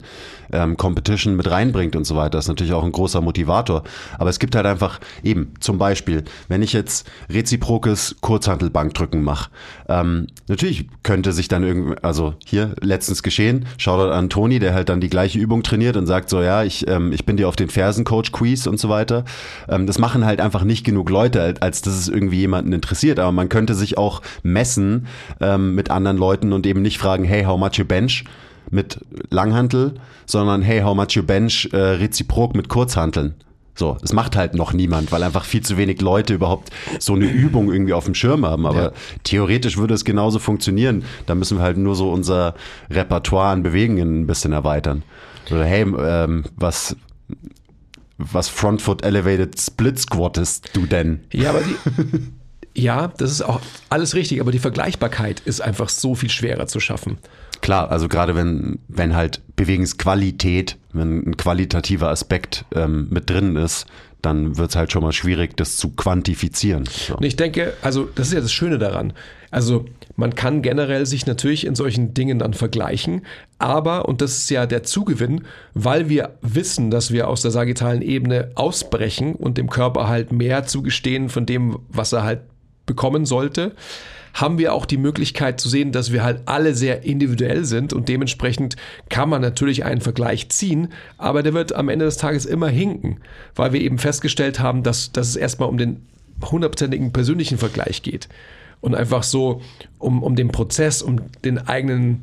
ähm, Competition mit reinbringt und so weiter. Das ist natürlich auch ein großer Motivator. Aber es gibt halt einfach eben, zum Beispiel, wenn ich jetzt reziprokes Kurzhantelbankdrücken mache, ähm, natürlich könnte sich dann irgendwie, also hier letztens geschehen, Shoutout an Toni, der halt dann die gleiche Übung trainiert und sagt so, ja, ich, ähm, ich bin dir auf den Fersen, Coach Quiz und so weiter. Ähm, das machen halt einfach nicht genug Leute, als, als dass es irgendwie jemanden interessiert. Aber man könnte sich auch messen ähm, mit anderen Leuten und eben nicht fragen, hey, how much you bench? mit Langhantel, sondern hey, how much you bench äh, reziprok mit Kurzhanteln. So, das macht halt noch niemand, weil einfach viel zu wenig Leute überhaupt so eine Übung irgendwie auf dem Schirm haben. Aber Ja. theoretisch würde es genauso funktionieren. Da müssen wir halt nur so unser Repertoire an Bewegungen ein bisschen erweitern. Oder hey, ähm, was, was Front Foot Elevated Split Squattest du denn? Ja, aber die. *laughs* Ja, das ist auch alles richtig, aber die Vergleichbarkeit ist einfach so viel schwerer zu schaffen. Klar, also gerade wenn, wenn halt Bewegungsqualität, wenn ein qualitativer Aspekt ähm, mit drin ist, dann wird es halt schon mal schwierig, das zu quantifizieren. So. Und ich denke, also das ist ja das Schöne daran. Also man kann generell sich natürlich in solchen Dingen dann vergleichen, aber, und das ist ja der Zugewinn, weil wir wissen, dass wir aus der sagittalen Ebene ausbrechen und dem Körper halt mehr zugestehen von dem, was er halt bekommen sollte, haben wir auch die Möglichkeit zu sehen, dass wir halt alle sehr individuell sind und dementsprechend kann man natürlich einen Vergleich ziehen, aber der wird am Ende des Tages immer hinken, weil wir eben festgestellt haben, dass, dass es erstmal um den hundertprozentigen persönlichen Vergleich geht und einfach so um, um den Prozess, um den eigenen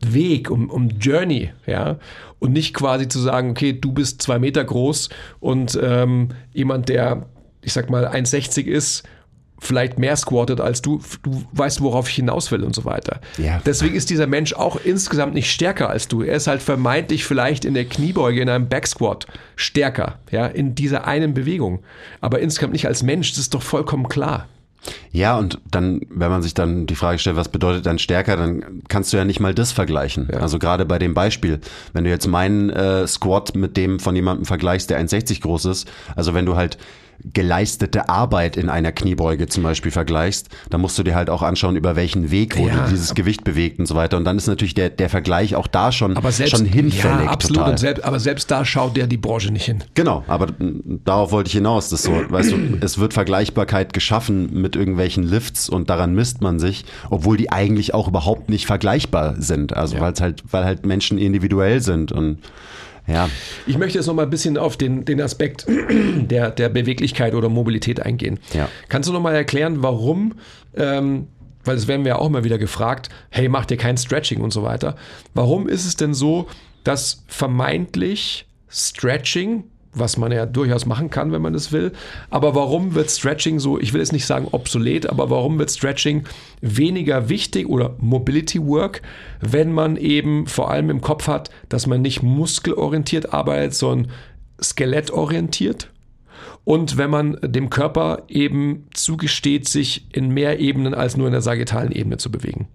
Weg, um, um Journey, ja, und nicht quasi zu sagen, okay, du bist zwei Meter groß und ähm, jemand, der, ich sag mal, 1,60 ist, vielleicht mehr squattet als du, du weißt, worauf ich hinaus will und so weiter. Ja. Deswegen ist dieser Mensch auch insgesamt nicht stärker als du. Er ist halt vermeintlich vielleicht in der Kniebeuge, in einem Backsquat stärker, ja, in dieser einen Bewegung. Aber insgesamt nicht als Mensch, das ist doch vollkommen klar. Ja, und dann, wenn man sich dann die Frage stellt, was bedeutet dann stärker, dann kannst du ja nicht mal das vergleichen. Also gerade bei dem Beispiel, wenn du jetzt meinen äh, Squat mit dem von jemandem vergleichst, der 1,60 groß ist, also wenn du halt geleistete Arbeit in einer Kniebeuge zum Beispiel vergleichst, dann musst du dir halt auch anschauen, über welchen Weg wurde Ja. dieses Gewicht bewegt und so weiter. Und dann ist natürlich der, der Vergleich auch da schon, Aber selbst, schon hinfällig. ja, absolut. Total. Und selbst, aber selbst da schaut der die Branche nicht hin. Genau, aber darauf wollte ich hinaus. Das so, weißt du, es wird Vergleichbarkeit geschaffen mit irgendwelchen Lifts und daran misst man sich, obwohl die eigentlich auch überhaupt nicht vergleichbar sind. Also Ja. weil es halt, weil halt Menschen individuell sind und ja, Ich möchte jetzt noch mal ein bisschen auf den, den Aspekt *clears throat* der, der Beweglichkeit oder Mobilität eingehen. Ja. Kannst du noch mal erklären, warum, ähm, weil das werden wir ja auch immer wieder gefragt, hey, macht ihr kein Stretching und so weiter. Warum ist es denn so, dass vermeintlich Stretching, was man ja durchaus machen kann, wenn man das will, aber warum wird Stretching so, ich will jetzt nicht sagen obsolet, aber warum wird Stretching weniger wichtig oder Mobility Work, wenn man eben vor allem im Kopf hat, dass man nicht muskelorientiert arbeitet, sondern skelettorientiert? Und wenn man dem Körper eben zugesteht, sich in mehr Ebenen als nur in der sagittalen Ebene zu bewegen.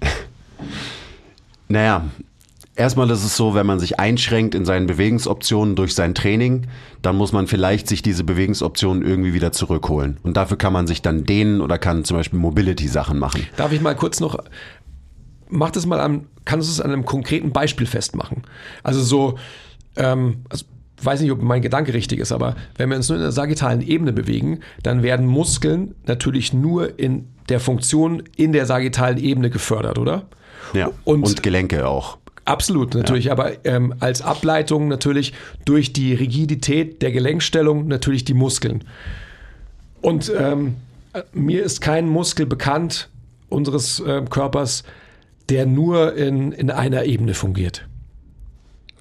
*laughs* naja. Erstmal ist es so, wenn man sich einschränkt in seinen Bewegungsoptionen durch sein Training, dann muss man vielleicht sich diese Bewegungsoptionen irgendwie wieder zurückholen. Und dafür kann man sich dann dehnen oder kann zum Beispiel Mobility-Sachen machen. Darf ich mal kurz noch, mach das mal an, kannst du es an einem konkreten Beispiel festmachen? Also so, ähm, also weiß nicht, ob mein Gedanke richtig ist, aber wenn wir uns nur in der sagittalen Ebene bewegen, dann werden Muskeln natürlich nur in der Funktion in der sagittalen Ebene gefördert, oder? Ja. Und- und Gelenke auch. Absolut, natürlich, aber ähm, als Ableitung natürlich durch die Rigidität der Gelenkstellung natürlich die Muskeln. Und ähm, äh, mir ist kein Muskel bekannt unseres äh, Körpers, der nur in, in einer Ebene fungiert.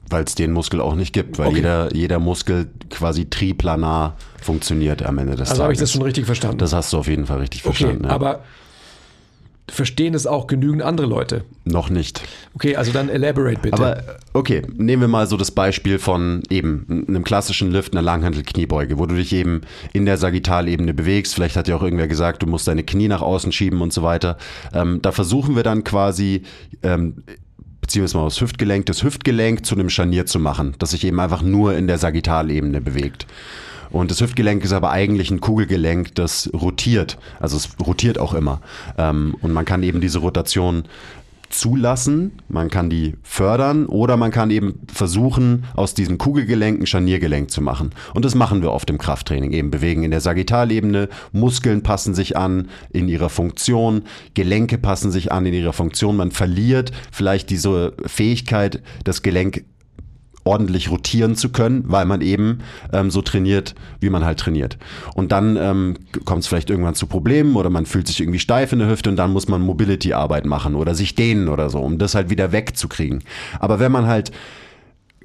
Weil es den Muskel auch nicht gibt, weil Okay. jeder, jeder Muskel quasi triplanar funktioniert am Ende des Also Tages. habe ich das schon richtig verstanden. Das hast du auf jeden Fall richtig okay, verstanden. ja. aber verstehen es auch genügend andere Leute. Noch nicht. Okay, also dann elaborate bitte. Aber okay, nehmen wir mal so das Beispiel von eben einem klassischen Lift, einer Langhantel-Kniebeuge, wo du dich eben in der Sagittalebene bewegst. Vielleicht hat ja auch irgendwer gesagt, du musst deine Knie nach außen schieben und so weiter. Ähm, da versuchen wir dann quasi, ähm, beziehen wir es mal aufs Hüftgelenk, das Hüftgelenk zu einem Scharnier zu machen, das sich eben einfach nur in der Sagittalebene bewegt. Und das Hüftgelenk ist aber eigentlich ein Kugelgelenk, das rotiert. Also es rotiert auch immer. Ähm, und man kann eben diese Rotation zulassen, man kann die fördern oder man kann eben versuchen, aus diesem Kugelgelenk ein Scharniergelenk zu machen. Und das machen wir oft im Krafttraining, eben bewegen in der Sagittalebene, Muskeln passen sich an in ihrer Funktion, Gelenke passen sich an in ihrer Funktion, man verliert vielleicht diese Fähigkeit, das Gelenk ordentlich rotieren zu können, weil man eben ähm, so trainiert, wie man halt trainiert. Und dann ähm, kommt es vielleicht irgendwann zu Problemen oder man fühlt sich irgendwie steif in der Hüfte und dann muss man Mobility-Arbeit machen oder sich dehnen oder so, um das halt wieder wegzukriegen. Aber wenn man halt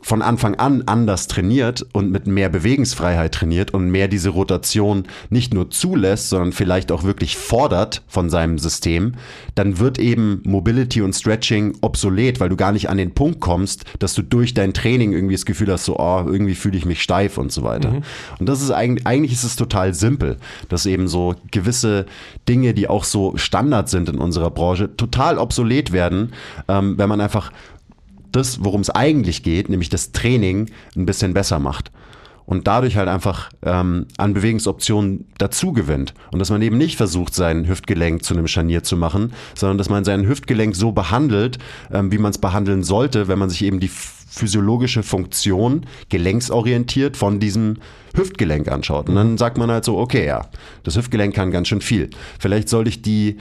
von Anfang an anders trainiert und mit mehr Bewegungsfreiheit trainiert und mehr diese Rotation nicht nur zulässt, sondern vielleicht auch wirklich fordert von seinem System, dann wird eben Mobility und Stretching obsolet, weil du gar nicht an den Punkt kommst, dass du durch dein Training irgendwie das Gefühl hast, so, oh, irgendwie fühle ich mich steif und so weiter. Mhm. Und das ist eigentlich, eigentlich ist es total simpel, dass eben so gewisse Dinge, die auch so Standard sind in unserer Branche, total obsolet werden, ähm, wenn man einfach das, worum es eigentlich geht, nämlich das Training, ein bisschen besser macht. Und dadurch halt einfach ähm, an Bewegungsoptionen dazu gewinnt. Und dass man eben nicht versucht, sein Hüftgelenk zu einem Scharnier zu machen, sondern dass man sein Hüftgelenk so behandelt, ähm, wie man es behandeln sollte, wenn man sich eben die physiologische Funktion gelenksorientiert von diesem Hüftgelenk anschaut. Und dann sagt man halt so, okay, ja, das Hüftgelenk kann ganz schön viel. Vielleicht sollte ich die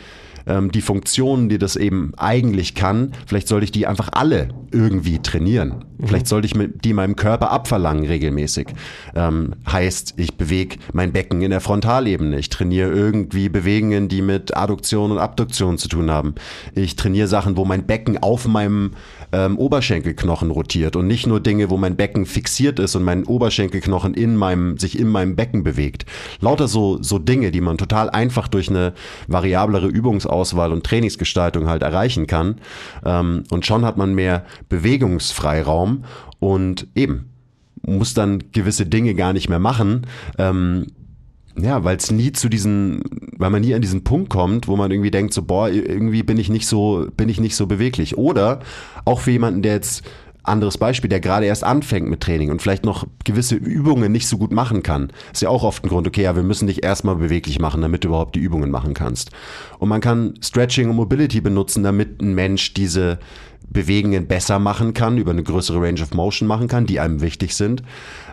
ähm, die Funktionen, die das eben eigentlich kann, vielleicht sollte ich die einfach alle irgendwie trainieren. Mhm. Vielleicht sollte ich die meinem Körper abverlangen regelmäßig. Ähm, heißt, ich bewege mein Becken in der Frontalebene. Ich trainiere irgendwie Bewegungen, die mit Adduktion und Abduktion zu tun haben. Ich trainiere Sachen, wo mein Becken auf meinem ähm, Oberschenkelknochen rotiert und nicht nur Dinge, wo mein Becken fixiert ist und mein Oberschenkelknochen in meinem, sich in meinem Becken bewegt. Lauter so, so Dinge, die man total einfach durch eine variablere Übungsauswahl und Trainingsgestaltung halt erreichen kann. Ähm, und schon hat man mehr Bewegungsfreiraum und eben muss dann gewisse Dinge gar nicht mehr machen, ähm, ja, weil es nie zu diesen, weil man nie an diesen Punkt kommt, wo man irgendwie denkt, so, boah, irgendwie bin ich nicht so, bin ich nicht so beweglich. Oder auch für jemanden, der jetzt anderes Beispiel, der gerade erst anfängt mit Training und vielleicht noch gewisse Übungen nicht so gut machen kann, ist ja auch oft ein Grund, okay, ja, wir müssen dich erstmal beweglich machen, damit du überhaupt die Übungen machen kannst. Und man kann Stretching und Mobility benutzen, damit ein Mensch diese Bewegungen besser machen kann, über eine größere Range of Motion machen kann, die einem wichtig sind.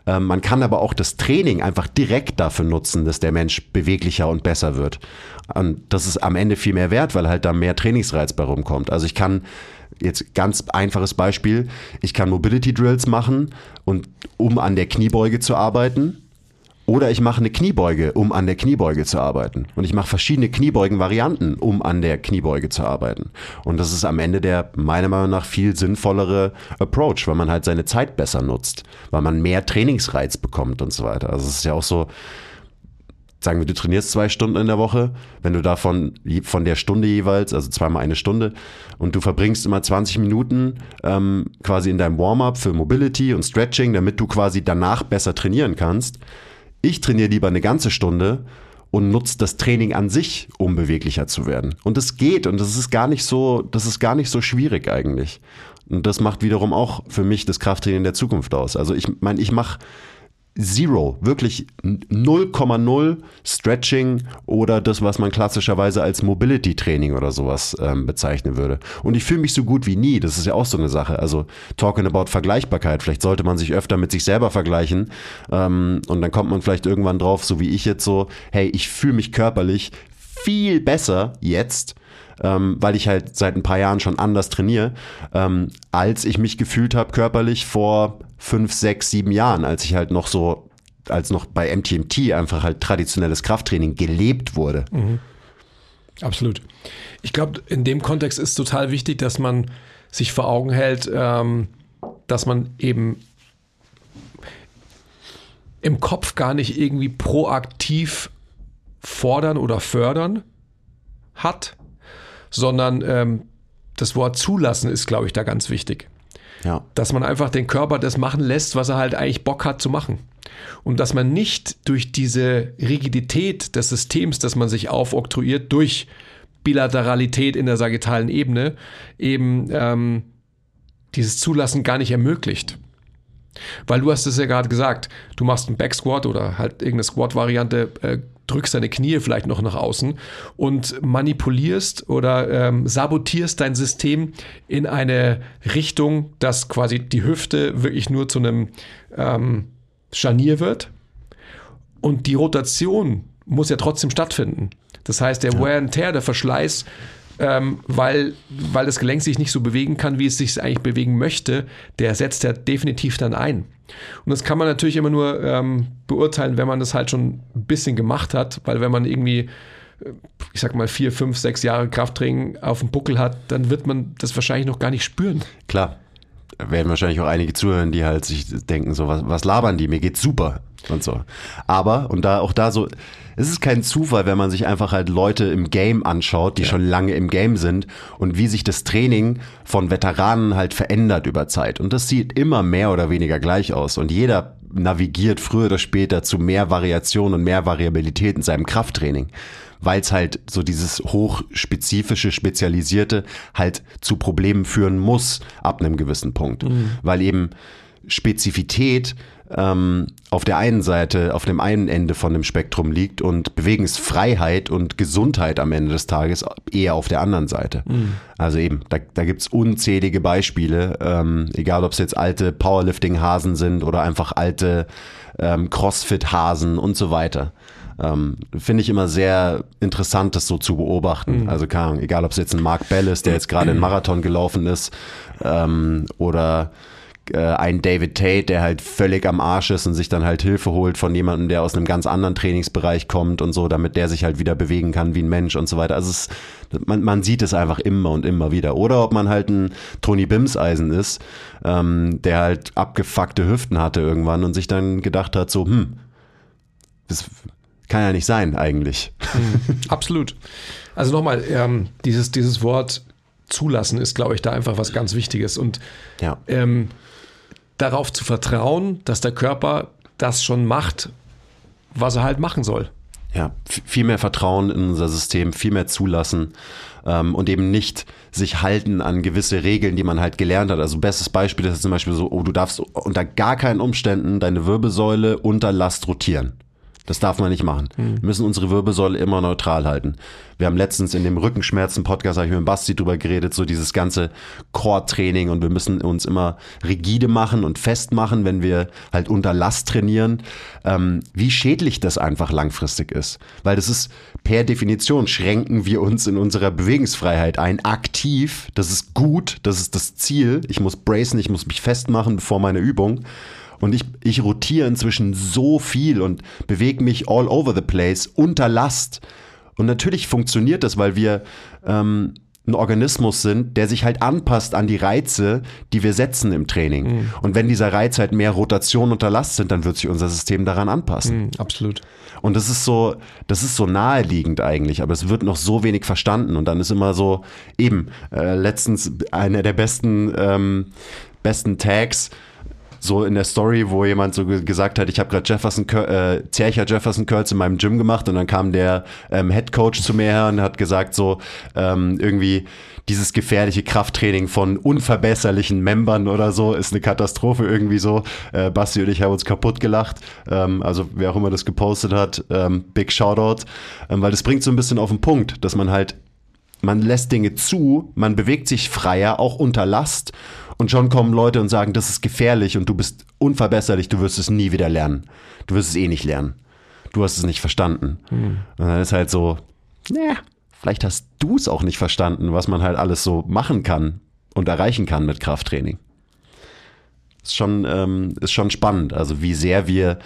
Ähm, man kann aber auch das Training einfach direkt dafür nutzen, dass der Mensch beweglicher und besser wird. Und das ist am Ende viel mehr wert, weil halt da mehr Trainingsreiz bei rumkommt. Also ich kann jetzt ganz einfaches Beispiel, ich kann Mobility Drills machen und um an der Kniebeuge zu arbeiten oder ich mache eine Kniebeuge, um an der Kniebeuge zu arbeiten. Und ich mache verschiedene Kniebeugen-Varianten, um an der Kniebeuge zu arbeiten. Und das ist am Ende der meiner Meinung nach viel sinnvollere Approach, weil man halt seine Zeit besser nutzt, weil man mehr Trainingsreiz bekommt und so weiter. Also es ist ja auch so, sagen wir, du trainierst zwei Stunden in der Woche, wenn du davon von der Stunde jeweils, also zweimal eine Stunde, und du verbringst immer 20 Minuten ähm, quasi in deinem Warm-up für Mobility und Stretching, damit du quasi danach besser trainieren kannst ich trainiere lieber eine ganze Stunde und nutze das Training an sich, um beweglicher zu werden. Und es geht und das ist gar nicht so, das ist gar nicht so schwierig eigentlich. Und das macht wiederum auch für mich das Krafttraining der Zukunft aus. Also ich meine, ich mache Zero, wirklich 0,0 Stretching oder das, was man klassischerweise als Mobility Training oder sowas ähm, bezeichnen würde. Und ich fühle mich so gut wie nie. Das ist ja auch so eine Sache. Also talking about Vergleichbarkeit. Vielleicht sollte man sich öfter mit sich selber vergleichen ähm, und dann kommt man vielleicht irgendwann drauf, so wie ich jetzt so, hey, ich fühle mich körperlich viel besser jetzt ähm, weil ich halt seit ein paar Jahren schon anders trainiere, ähm, als ich mich gefühlt habe körperlich vor fünf, sechs, sieben Jahren, als ich halt noch so, als noch bei MTMT einfach halt traditionelles Krafttraining gelebt wurde. Mhm. Absolut. Ich glaube, in dem Kontext ist total wichtig, dass man sich vor Augen hält, ähm, dass man eben im Kopf gar nicht irgendwie proaktiv fordern oder fördern hat, sondern ähm, das Wort zulassen ist, glaube ich, da ganz wichtig. Ja. Dass man einfach den Körper das machen lässt, was er halt eigentlich Bock hat zu machen. Und dass man nicht durch diese Rigidität des Systems, das man sich aufoktroyiert, durch Bilateralität in der sagittalen Ebene, eben ähm, dieses Zulassen gar nicht ermöglicht. Weil du hast es ja gerade gesagt, du machst einen Backsquat oder halt irgendeine Squat-Variante, äh, drückst deine Knie vielleicht noch nach außen und manipulierst oder ähm, sabotierst dein System in eine Richtung, dass quasi die Hüfte wirklich nur zu einem ähm, Scharnier wird. Und die Rotation muss ja trotzdem stattfinden. Das heißt, der Wear and Tear, der Verschleiß, ähm, weil, weil das Gelenk sich nicht so bewegen kann, wie es sich eigentlich bewegen möchte, der setzt ja definitiv dann ein. Und das kann man natürlich immer nur ähm, beurteilen, wenn man das halt schon ein bisschen gemacht hat, weil wenn man irgendwie, äh, ich sag mal, vier, fünf, sechs Jahre Krafttraining auf dem Buckel hat, dann wird man das wahrscheinlich noch gar nicht spüren. Klar. Werden wahrscheinlich auch einige zuhören, die halt sich denken, so, was, was labern die? Mir geht's super und so. Aber, und da auch da so, es ist kein Zufall, wenn man sich einfach halt Leute im Game anschaut, die ja. schon lange im Game sind und wie sich das Training von Veteranen halt verändert über Zeit. Und das sieht immer mehr oder weniger gleich aus. Und jeder navigiert früher oder später zu mehr Variation und mehr Variabilität in seinem Krafttraining weil es halt so dieses hochspezifische, spezialisierte halt zu Problemen führen muss ab einem gewissen Punkt. Mhm. Weil eben Spezifität ähm, auf der einen Seite, auf dem einen Ende von dem Spektrum liegt und Bewegungsfreiheit und Gesundheit am Ende des Tages eher auf der anderen Seite. Mhm. Also eben, da, da gibt es unzählige Beispiele, ähm, egal ob es jetzt alte Powerlifting-Hasen sind oder einfach alte ähm, Crossfit-Hasen und so weiter. Ähm, Finde ich immer sehr interessant, das so zu beobachten. Mhm. Also keine Ahnung, egal ob es jetzt ein Mark Bell ist, der jetzt gerade einen *clears throat* Marathon gelaufen ist, ähm, oder äh, ein David Tate, der halt völlig am Arsch ist und sich dann halt Hilfe holt von jemandem, der aus einem ganz anderen Trainingsbereich kommt und so, damit der sich halt wieder bewegen kann wie ein Mensch und so weiter. Also es, man, man sieht es einfach immer und immer wieder. Oder ob man halt ein Tony Bimseisen ist, ähm, der halt abgefuckte Hüften hatte irgendwann und sich dann gedacht hat, so, hm, das kann ja nicht sein eigentlich. Mhm, absolut. Also nochmal, ähm, dieses, dieses Wort zulassen ist, glaube ich, da einfach was ganz Wichtiges. Und ja. ähm, darauf zu vertrauen, dass der Körper das schon macht, was er halt machen soll. Ja, viel mehr Vertrauen in unser System, viel mehr zulassen ähm, und eben nicht sich halten an gewisse Regeln, die man halt gelernt hat. Also bestes Beispiel ist zum Beispiel so, oh, du darfst unter gar keinen Umständen deine Wirbelsäule unter Last rotieren. Das darf man nicht machen. Mhm. Wir müssen unsere Wirbelsäule immer neutral halten. Wir haben letztens in dem Rückenschmerzen-Podcast, habe ich mit Basti drüber geredet, so dieses ganze Core-Training und wir müssen uns immer rigide machen und festmachen, wenn wir halt unter Last trainieren, ähm, wie schädlich das einfach langfristig ist. Weil das ist per Definition schränken wir uns in unserer Bewegungsfreiheit ein. Aktiv, das ist gut, das ist das Ziel. Ich muss bracen, ich muss mich festmachen bevor meine Übung. Und ich, ich rotiere inzwischen so viel und bewege mich all over the place unter Last. Und natürlich funktioniert das, weil wir ähm, ein Organismus sind, der sich halt anpasst an die Reize, die wir setzen im Training. Mhm. Und wenn dieser Reiz halt mehr Rotation unter Last sind, dann wird sich unser System daran anpassen. Mhm, absolut. Und das ist so, das ist so naheliegend eigentlich, aber es wird noch so wenig verstanden. Und dann ist immer so, eben, äh, letztens einer der besten, ähm, besten Tags, so in der Story, wo jemand so gesagt hat, ich habe gerade Jefferson äh, Zercher Jefferson Curls in meinem Gym gemacht und dann kam der ähm, Head Coach zu mir her und hat gesagt so ähm, irgendwie dieses gefährliche Krafttraining von unverbesserlichen Membern oder so ist eine Katastrophe irgendwie so. Äh, Basti und ich haben uns kaputt gelacht. Ähm, also wer auch immer das gepostet hat, ähm, big Shoutout, ähm, weil das bringt so ein bisschen auf den Punkt, dass man halt man lässt Dinge zu, man bewegt sich freier, auch unter Last und schon kommen Leute und sagen, das ist gefährlich und du bist unverbesserlich, du wirst es nie wieder lernen. Du wirst es eh nicht lernen. Du hast es nicht verstanden. Mhm. Und dann ist halt so, naja, vielleicht hast du es auch nicht verstanden, was man halt alles so machen kann und erreichen kann mit Krafttraining. Ist schon, ähm, ist schon spannend, also wie sehr wir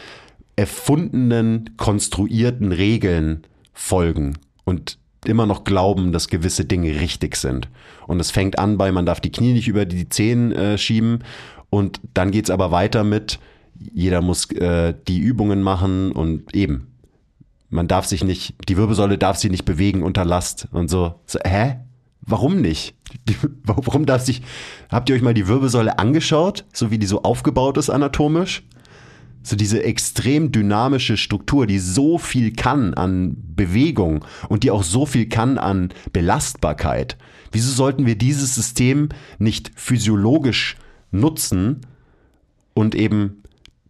erfundenen, konstruierten Regeln folgen und immer noch glauben, dass gewisse Dinge richtig sind. Und es fängt an bei, man darf die Knie nicht über die Zehen äh, schieben. Und dann geht's aber weiter mit, jeder muss äh, die Übungen machen und eben. Man darf sich nicht, die Wirbelsäule darf sich nicht bewegen unter Last und so. so hä? Warum nicht? Die, *laughs* warum darf sich, habt ihr euch mal die Wirbelsäule angeschaut, so wie die so aufgebaut ist anatomisch? So diese extrem dynamische Struktur, die so viel kann an Bewegung und die auch so viel kann an Belastbarkeit. Wieso sollten wir dieses System nicht physiologisch nutzen und eben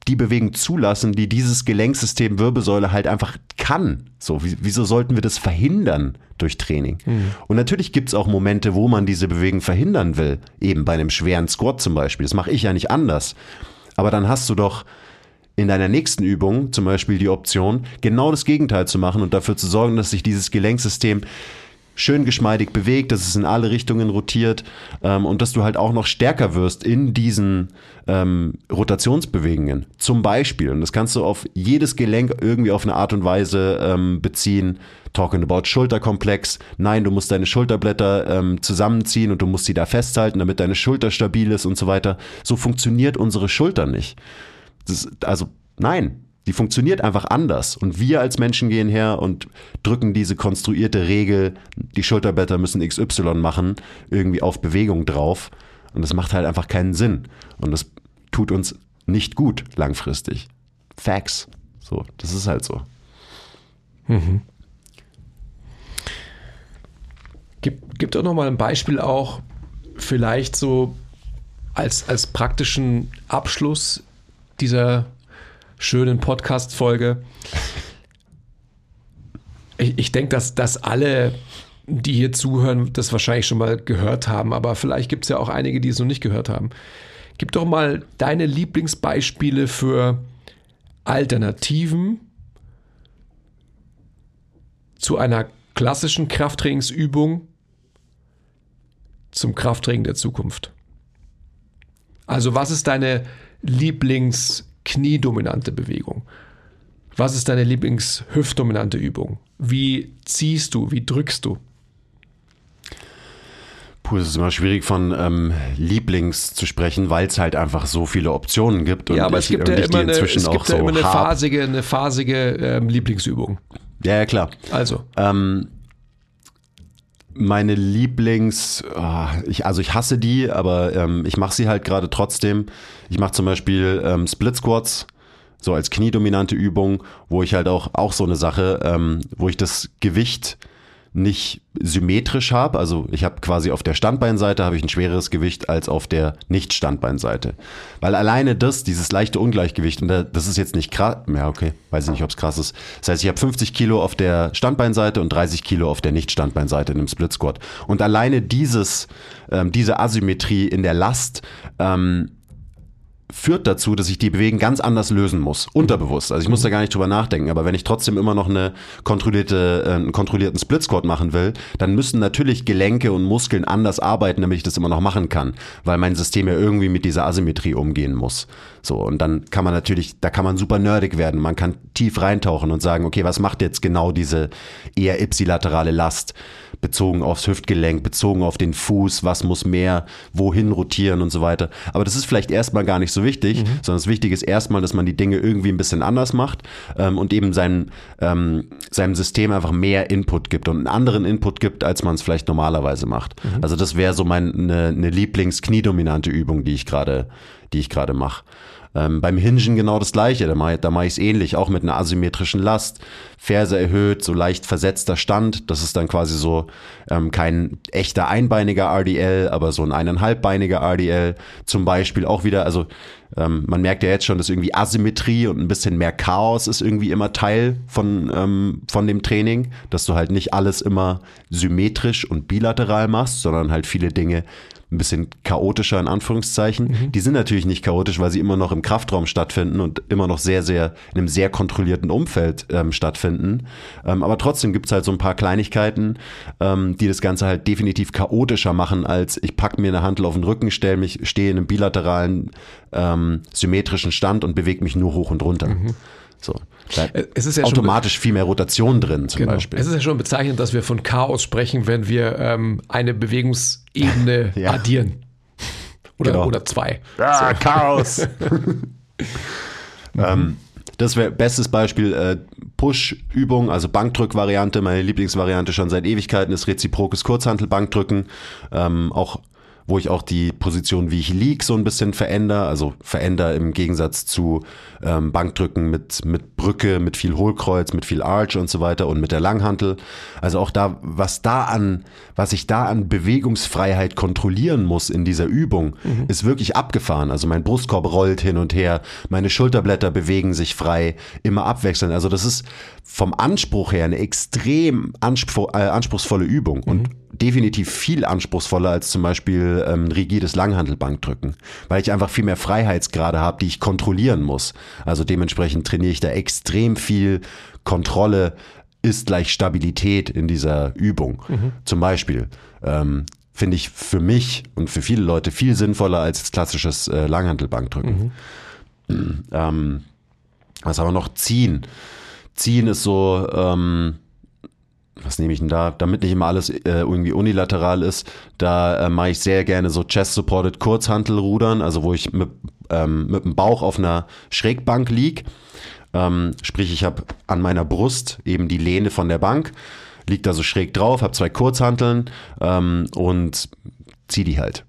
die Bewegung zulassen, die dieses Gelenksystem Wirbelsäule halt einfach kann. So, wieso sollten wir das verhindern durch Training? Mhm. Und natürlich gibt es auch Momente, wo man diese Bewegung verhindern will. Eben bei einem schweren Squat zum Beispiel. Das mache ich ja nicht anders. Aber dann hast du doch in deiner nächsten Übung zum Beispiel die Option, genau das Gegenteil zu machen und dafür zu sorgen, dass sich dieses Gelenksystem schön geschmeidig bewegt, dass es in alle Richtungen rotiert ähm, und dass du halt auch noch stärker wirst in diesen ähm, Rotationsbewegungen. Zum Beispiel, und das kannst du auf jedes Gelenk irgendwie auf eine Art und Weise ähm, beziehen. Talking about Schulterkomplex. Nein, du musst deine Schulterblätter ähm, zusammenziehen und du musst sie da festhalten, damit deine Schulter stabil ist und so weiter. So funktioniert unsere Schulter nicht. Das, also nein, die funktioniert einfach anders. Und wir als Menschen gehen her und drücken diese konstruierte Regel, die Schulterblätter müssen XY machen, irgendwie auf Bewegung drauf. Und das macht halt einfach keinen Sinn. Und das tut uns nicht gut langfristig. Facts. So, das ist halt so. Mhm. Gib, gib doch nochmal ein Beispiel auch, vielleicht so als, als praktischen Abschluss dieser schönen Podcast-Folge. Ich, ich denke, dass, dass alle, die hier zuhören, das wahrscheinlich schon mal gehört haben, aber vielleicht gibt es ja auch einige, die es noch nicht gehört haben. Gib doch mal deine Lieblingsbeispiele für Alternativen zu einer klassischen Krafttrainingsübung zum Krafttraining der Zukunft. Also was ist deine Lieblings-Kniedominante Bewegung? Was ist deine Lieblings-Hüftdominante Übung? Wie ziehst du? Wie drückst du? Puh, es ist immer schwierig von ähm, Lieblings zu sprechen, weil es halt einfach so viele Optionen gibt. ja, aber ich, es gibt ja immer eine, es gibt ja immer eine phasige, eine phasige ähm, Lieblingsübung. Ja, ja, klar. Also. Ähm, meine Lieblings, oh, ich, also ich hasse die, aber ähm, ich mache sie halt gerade trotzdem. Ich mache zum Beispiel ähm, Split Squats, so als kniedominante Übung, wo ich halt auch, auch so eine Sache, ähm, wo ich das Gewicht nicht symmetrisch habe. Also ich habe quasi auf der Standbeinseite habe ich ein schwereres Gewicht als auf der Nicht-Standbeinseite. Weil alleine das, dieses leichte Ungleichgewicht, und das ist jetzt nicht krass, ja okay, weiß ich nicht, ob es krass ist. Das heißt, ich habe 50 Kilo auf der Standbeinseite und 30 Kilo auf der Nicht-Standbeinseite in einem Split Squat. Und alleine dieses, ähm, diese Asymmetrie in der Last ähm, führt dazu, dass ich die Bewegung ganz anders lösen muss, unterbewusst. Also ich muss da gar nicht drüber nachdenken, aber wenn ich trotzdem immer noch eine kontrollierte, äh, einen kontrollierten Split Squat machen will, dann müssen natürlich Gelenke und Muskeln anders arbeiten, damit ich das immer noch machen kann, weil mein System ja irgendwie mit dieser Asymmetrie umgehen muss. So, und dann kann man natürlich, da kann man super nerdig werden. Man kann tief reintauchen und sagen, okay, was macht jetzt genau diese eher ipsilaterale Last? bezogen aufs Hüftgelenk, bezogen auf den Fuß, was muss mehr, wohin rotieren und so weiter. Aber das ist vielleicht erstmal gar nicht so wichtig, mhm. sondern das Wichtige ist erstmal, dass man die Dinge irgendwie ein bisschen anders macht ähm, und eben seinem, ähm, seinem System einfach mehr Input gibt und einen anderen Input gibt, als man es vielleicht normalerweise macht. Mhm. Also das wäre so meine eine Lieblings-kniedominante Übung, die ich gerade, die ich gerade mache. Ähm, beim Hingen genau das gleiche, da mache da mach ich es ähnlich, auch mit einer asymmetrischen Last. Ferse erhöht, so leicht versetzter Stand. Das ist dann quasi so ähm, kein echter einbeiniger RDL, aber so ein eineinhalbbeiniger RDL. Zum Beispiel auch wieder, also ähm, man merkt ja jetzt schon, dass irgendwie Asymmetrie und ein bisschen mehr Chaos ist irgendwie immer Teil von, ähm, von dem Training, dass du halt nicht alles immer symmetrisch und bilateral machst, sondern halt viele Dinge ein bisschen chaotischer in Anführungszeichen. Mhm. Die sind natürlich nicht chaotisch, weil sie immer noch im Kraftraum stattfinden und immer noch sehr, sehr in einem sehr kontrollierten Umfeld ähm, stattfinden. Ähm, aber trotzdem gibt es halt so ein paar Kleinigkeiten, ähm, die das Ganze halt definitiv chaotischer machen, als ich packe mir eine Handel auf den Rücken, stelle mich, stehe in einem bilateralen ähm, symmetrischen Stand und bewege mich nur hoch und runter. Mhm. So. Da es ist ja automatisch viel mehr Rotation drin, zum genau. Beispiel. Es ist ja schon bezeichnend, dass wir von Chaos sprechen, wenn wir ähm, eine Bewegungsebene *laughs* ja. addieren. Oder, genau. oder zwei. Ja, so. Chaos. *laughs* *laughs* ähm, das wäre bestes Beispiel äh, Push-Übung, also Bankdrück-Variante. Meine Lieblingsvariante schon seit Ewigkeiten ist reziprokes Kurzhantel-Bankdrücken. Ähm, auch wo ich auch die Position, wie ich lieg, so ein bisschen verändere. Also verändere im Gegensatz zu ähm, Bankdrücken mit, mit Brücke, mit viel Hohlkreuz, mit viel Arch und so weiter und mit der Langhantel. Also auch da, was da an, was ich da an Bewegungsfreiheit kontrollieren muss in dieser Übung, mhm. ist wirklich abgefahren. Also mein Brustkorb rollt hin und her, meine Schulterblätter bewegen sich frei, immer abwechselnd. Also das ist vom Anspruch her eine extrem anspruch, äh, anspruchsvolle Übung. Und mhm definitiv viel anspruchsvoller als zum Beispiel ähm, rigides Langhandelbankdrücken, weil ich einfach viel mehr Freiheitsgrade habe, die ich kontrollieren muss. Also dementsprechend trainiere ich da extrem viel Kontrolle ist gleich Stabilität in dieser Übung. Mhm. Zum Beispiel ähm, finde ich für mich und für viele Leute viel sinnvoller als klassisches äh, Langhandelbankdrücken. Mhm. Ähm, was aber noch ziehen. Ziehen ist so, ähm, was nehme ich denn da? Damit nicht immer alles äh, irgendwie unilateral ist, da äh, mache ich sehr gerne so Chest-Supported Kurzhantelrudern, also wo ich mit, ähm, mit dem Bauch auf einer Schrägbank lieg. Ähm, sprich, ich habe an meiner Brust eben die Lehne von der Bank, liegt da so schräg drauf, habe zwei Kurzhanteln ähm, und ziehe die halt.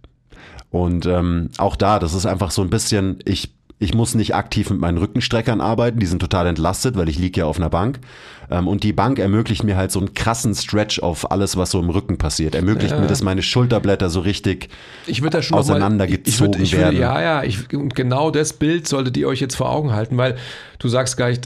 Und ähm, auch da, das ist einfach so ein bisschen, ich ich muss nicht aktiv mit meinen Rückenstreckern arbeiten, die sind total entlastet, weil ich liege ja auf einer Bank. Ähm, und die Bank ermöglicht mir halt so einen krassen Stretch auf alles, was so im Rücken passiert. Ermöglicht ja. mir, dass meine Schulterblätter so richtig ich da schon auseinandergezogen mal, ich, ich würd, werden. ja, ja, ich, und genau das Bild solltet ihr euch jetzt vor Augen halten, weil du sagst gleich,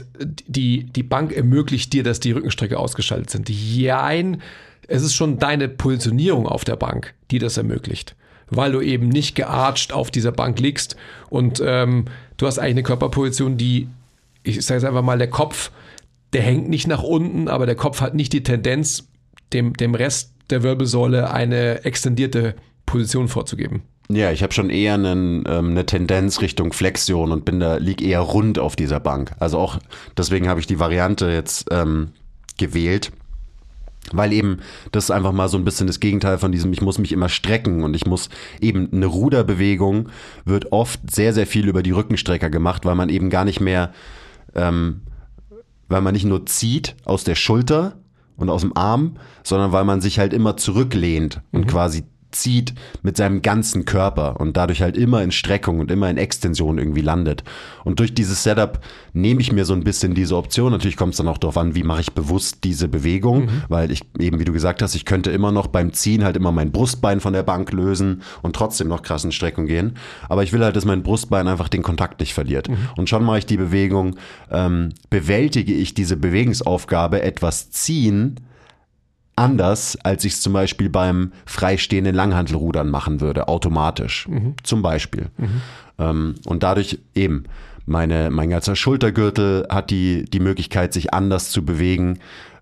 die, die Bank ermöglicht dir, dass die Rückenstrecke ausgeschaltet sind. Jein, es ist schon deine Positionierung auf der Bank, die das ermöglicht weil du eben nicht gearcht auf dieser Bank liegst und ähm, du hast eigentlich eine Körperposition, die, ich sage jetzt einfach mal, der Kopf, der hängt nicht nach unten, aber der Kopf hat nicht die Tendenz, dem, dem Rest der Wirbelsäule eine extendierte Position vorzugeben. Ja, ich habe schon eher einen, ähm, eine Tendenz Richtung Flexion und bin da lieg eher rund auf dieser Bank. Also auch deswegen habe ich die Variante jetzt ähm, gewählt, weil eben das ist einfach mal so ein bisschen das Gegenteil von diesem, ich muss mich immer strecken und ich muss eben eine Ruderbewegung wird oft sehr, sehr viel über die Rückenstrecker gemacht, weil man eben gar nicht mehr, ähm, weil man nicht nur zieht aus der Schulter und aus dem Arm, sondern weil man sich halt immer zurücklehnt und mhm. quasi zieht mit seinem ganzen Körper und dadurch halt immer in Streckung und immer in Extension irgendwie landet. Und durch dieses Setup nehme ich mir so ein bisschen diese Option. Natürlich kommt es dann auch darauf an, wie mache ich bewusst diese Bewegung, mhm. weil ich eben, wie du gesagt hast, ich könnte immer noch beim Ziehen halt immer mein Brustbein von der Bank lösen und trotzdem noch krassen Streckung gehen. Aber ich will halt, dass mein Brustbein einfach den Kontakt nicht verliert. Mhm. Und schon mache ich die Bewegung, ähm, bewältige ich diese Bewegungsaufgabe, etwas ziehen, anders, als ich es zum Beispiel beim freistehenden Langhantelrudern machen würde, automatisch. Mhm. Zum Beispiel. Mhm. Ähm, und dadurch eben, meine, mein ganzer Schultergürtel hat die, die Möglichkeit, sich anders zu bewegen.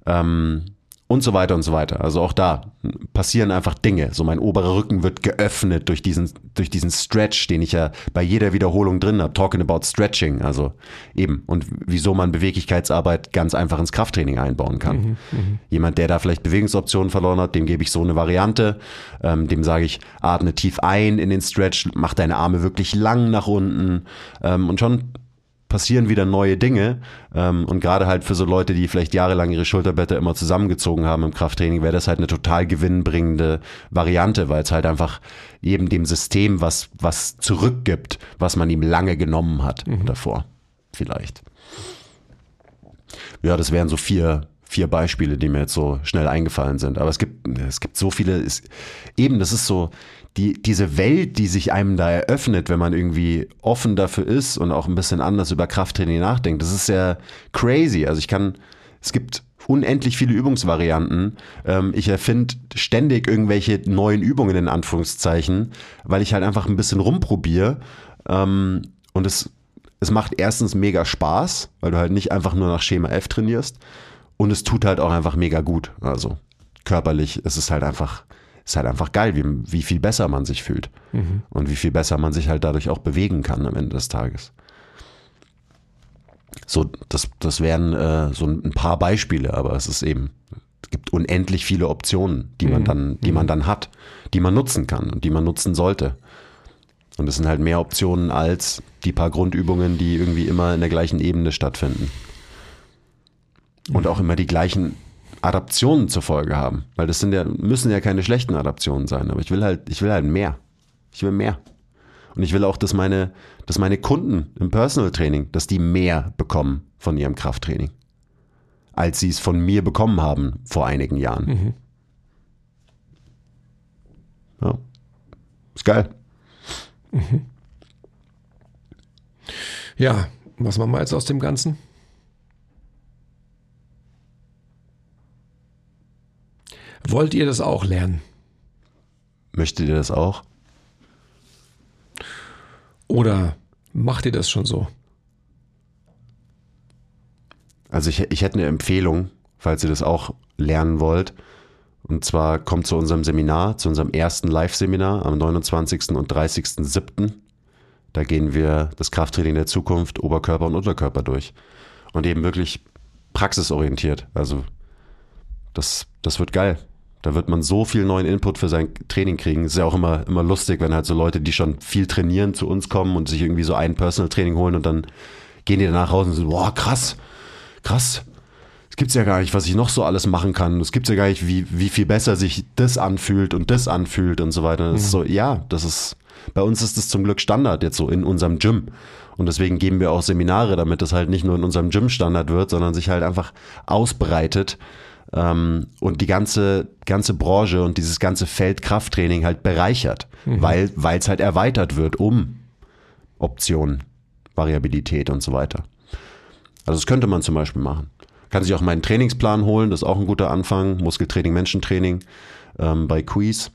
Ähm, und so weiter und so weiter. Also auch da passieren einfach Dinge. So mein oberer Rücken wird geöffnet durch diesen, durch diesen Stretch, den ich ja bei jeder Wiederholung drin habe. Talking about Stretching. Also eben. Und wieso man Beweglichkeitsarbeit ganz einfach ins Krafttraining einbauen kann. Mhm, mhm, Jemand, der da vielleicht Bewegungsoptionen verloren hat, dem gebe ich so eine Variante. Ähm, dem sage ich, atme tief ein in den Stretch, mach deine Arme wirklich lang nach unten. Ähm, und schon passieren wieder neue Dinge. Ähm, und gerade halt für so Leute, die vielleicht jahrelang ihre Schulterblätter immer zusammengezogen haben im Krafttraining, wäre das halt eine total gewinnbringende Variante, weil es halt einfach eben dem System was, was zurückgibt, was man ihm lange genommen hat mhm. davor. Vielleicht. Ja, das wären so vier, vier Beispiele, die mir jetzt so schnell eingefallen sind. Aber es gibt, es gibt so viele, es, eben, das ist so, die, diese Welt, die sich einem da eröffnet, wenn man irgendwie offen dafür ist und auch ein bisschen anders über Krafttraining nachdenkt, das ist ja crazy. Also ich kann, es gibt unendlich viele Übungsvarianten. Ähm, ich erfinde ständig irgendwelche neuen Übungen in Anführungszeichen, weil ich halt einfach ein bisschen rumprobiere. Ähm, und es, es macht erstens mega Spaß, weil du halt nicht einfach nur nach Schema F trainierst. Und es tut halt auch einfach mega gut. Also körperlich ist es halt einfach ist halt einfach geil, wie, wie viel besser man sich fühlt. Mhm. Und wie viel besser man sich halt dadurch auch bewegen kann am Ende des Tages. So, das, das wären äh, so ein paar Beispiele, aber es ist eben, es gibt unendlich viele Optionen, die man mhm. dann, die mhm. man dann hat, die man nutzen kann und die man nutzen sollte. Und es sind halt mehr Optionen als die paar Grundübungen, die irgendwie immer in der gleichen Ebene stattfinden. Und auch immer die gleichen Adaptionen zur Folge haben. Weil das sind ja, müssen ja keine schlechten Adaptionen sein, aber ich will halt, ich will halt mehr. Ich will mehr. Und ich will auch, dass meine, dass meine Kunden im Personal Training, dass die mehr bekommen von ihrem Krafttraining, als sie es von mir bekommen haben vor einigen Jahren. Mhm. Ja. Ist geil. Ja, was machen wir jetzt aus dem Ganzen? Wollt ihr das auch lernen? Möchtet ihr das auch? Oder macht ihr das schon so? Also ich, ich hätte eine Empfehlung, falls ihr das auch lernen wollt. Und zwar kommt zu unserem Seminar, zu unserem ersten Live-Seminar am 29. und 30.07. Da gehen wir das Krafttraining der Zukunft, Oberkörper und Unterkörper durch. Und eben wirklich praxisorientiert. Also das, das wird geil. Da wird man so viel neuen Input für sein Training kriegen. Ist ja auch immer, immer lustig, wenn halt so Leute, die schon viel trainieren, zu uns kommen und sich irgendwie so ein Personal Training holen und dann gehen die danach raus und so, boah, krass, krass. Es gibt's ja gar nicht, was ich noch so alles machen kann. Es gibt's ja gar nicht, wie, wie viel besser sich das anfühlt und das anfühlt und so weiter. Das ist so, ja, das ist, bei uns ist das zum Glück Standard jetzt so in unserem Gym. Und deswegen geben wir auch Seminare, damit das halt nicht nur in unserem Gym Standard wird, sondern sich halt einfach ausbreitet ähm, und die ganze, ganze Branche und dieses ganze Feld Krafttraining halt bereichert, weil es halt erweitert wird um Optionen, Variabilität und so weiter. Also das könnte man zum Beispiel machen. Kann sich auch meinen Trainingsplan holen, das ist auch ein guter Anfang. Muskeltraining, Menschentraining ähm, bei Quiz.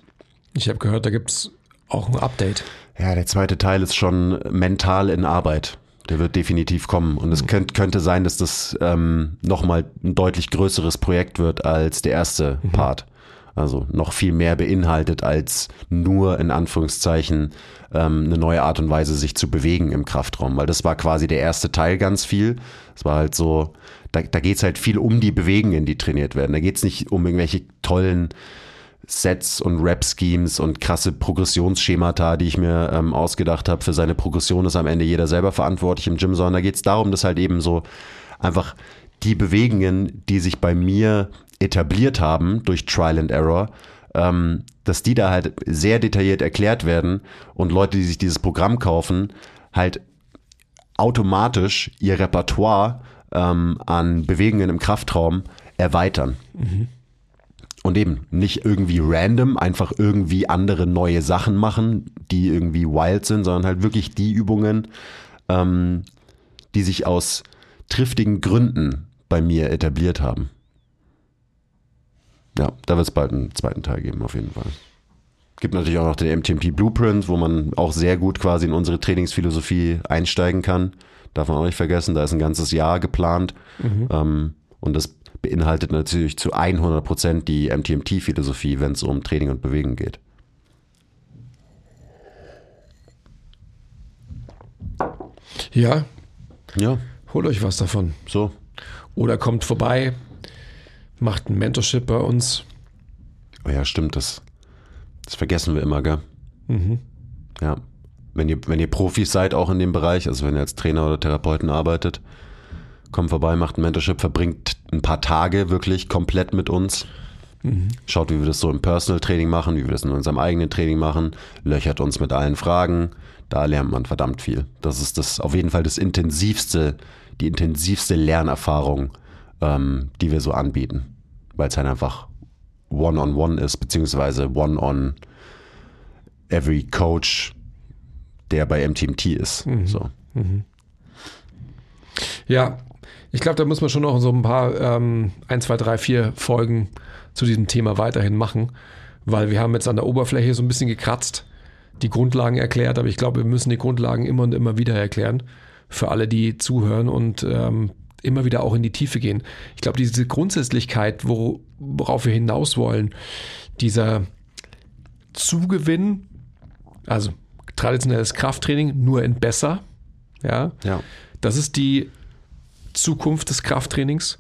Ich habe gehört, da gibt es auch ein Update. Ja, der zweite Teil ist schon mental in Arbeit. Der wird definitiv kommen. Und es könnt, könnte sein, dass das ähm, nochmal ein deutlich größeres Projekt wird als der erste Part. Also noch viel mehr beinhaltet als nur in Anführungszeichen ähm, eine neue Art und Weise, sich zu bewegen im Kraftraum. Weil das war quasi der erste Teil ganz viel. Es war halt so, da, da geht es halt viel um die Bewegungen, die trainiert werden. Da geht es nicht um irgendwelche tollen Sets und Rap-Schemes und krasse Progressionsschemata, die ich mir ähm, ausgedacht habe. Für seine Progression ist am Ende jeder selber verantwortlich im Gym, sondern da geht es darum, dass halt eben so einfach die Bewegungen, die sich bei mir etabliert haben durch Trial and Error, ähm, dass die da halt sehr detailliert erklärt werden und Leute, die sich dieses Programm kaufen, halt automatisch ihr Repertoire ähm, an Bewegungen im Kraftraum erweitern. Und eben nicht irgendwie random, einfach irgendwie andere neue Sachen machen, die irgendwie wild sind, sondern halt wirklich die Übungen, ähm, die sich aus triftigen Gründen bei mir etabliert haben. Ja, da wird es bald einen zweiten Teil geben, auf jeden Fall. Gibt natürlich auch noch den MTMP Blueprint, wo man auch sehr gut quasi in unsere Trainingsphilosophie einsteigen kann. Darf man auch nicht vergessen, da ist ein ganzes Jahr geplant. Ähm, und das beinhaltet natürlich zu 100 Prozent die MTMT-Philosophie, wenn es um Training und Bewegen geht. Ja, Ja, holt euch was davon. so. Oder kommt vorbei, macht ein Mentorship bei uns. Oh ja, stimmt, das, das vergessen wir immer, gell? Ja. Wenn ihr, wenn ihr Profis seid, auch in dem Bereich, also wenn ihr als Trainer oder Therapeuten arbeitet, kommt vorbei, macht ein Mentorship, verbringt ein paar Tage wirklich komplett mit uns. Schaut, wie wir das so im Personal Training machen, wie wir das in unserem eigenen Training machen, löchert uns mit allen Fragen. Da lernt man verdammt viel. Das ist das auf jeden Fall das intensivste, die intensivste Lernerfahrung, ähm, die wir so anbieten. Weil es halt einfach One-on-One ist, beziehungsweise One-on every Coach, der bei MTMT ist. So. Ja, ich glaube, da muss man schon noch so ein paar, ähm, 1, 2, 3, 4 Folgen zu diesem Thema weiterhin machen, weil wir haben jetzt an der Oberfläche so ein bisschen gekratzt, die Grundlagen erklärt, aber ich glaube, wir müssen die Grundlagen immer und immer wieder erklären für alle, die zuhören und ähm, immer wieder auch in die Tiefe gehen. Ich glaube, diese Grundsätzlichkeit, wo, worauf wir hinaus wollen, dieser Zugewinn, also traditionelles Krafttraining, nur in besser, ja, Ja. das ist die Zukunft des Krafttrainings.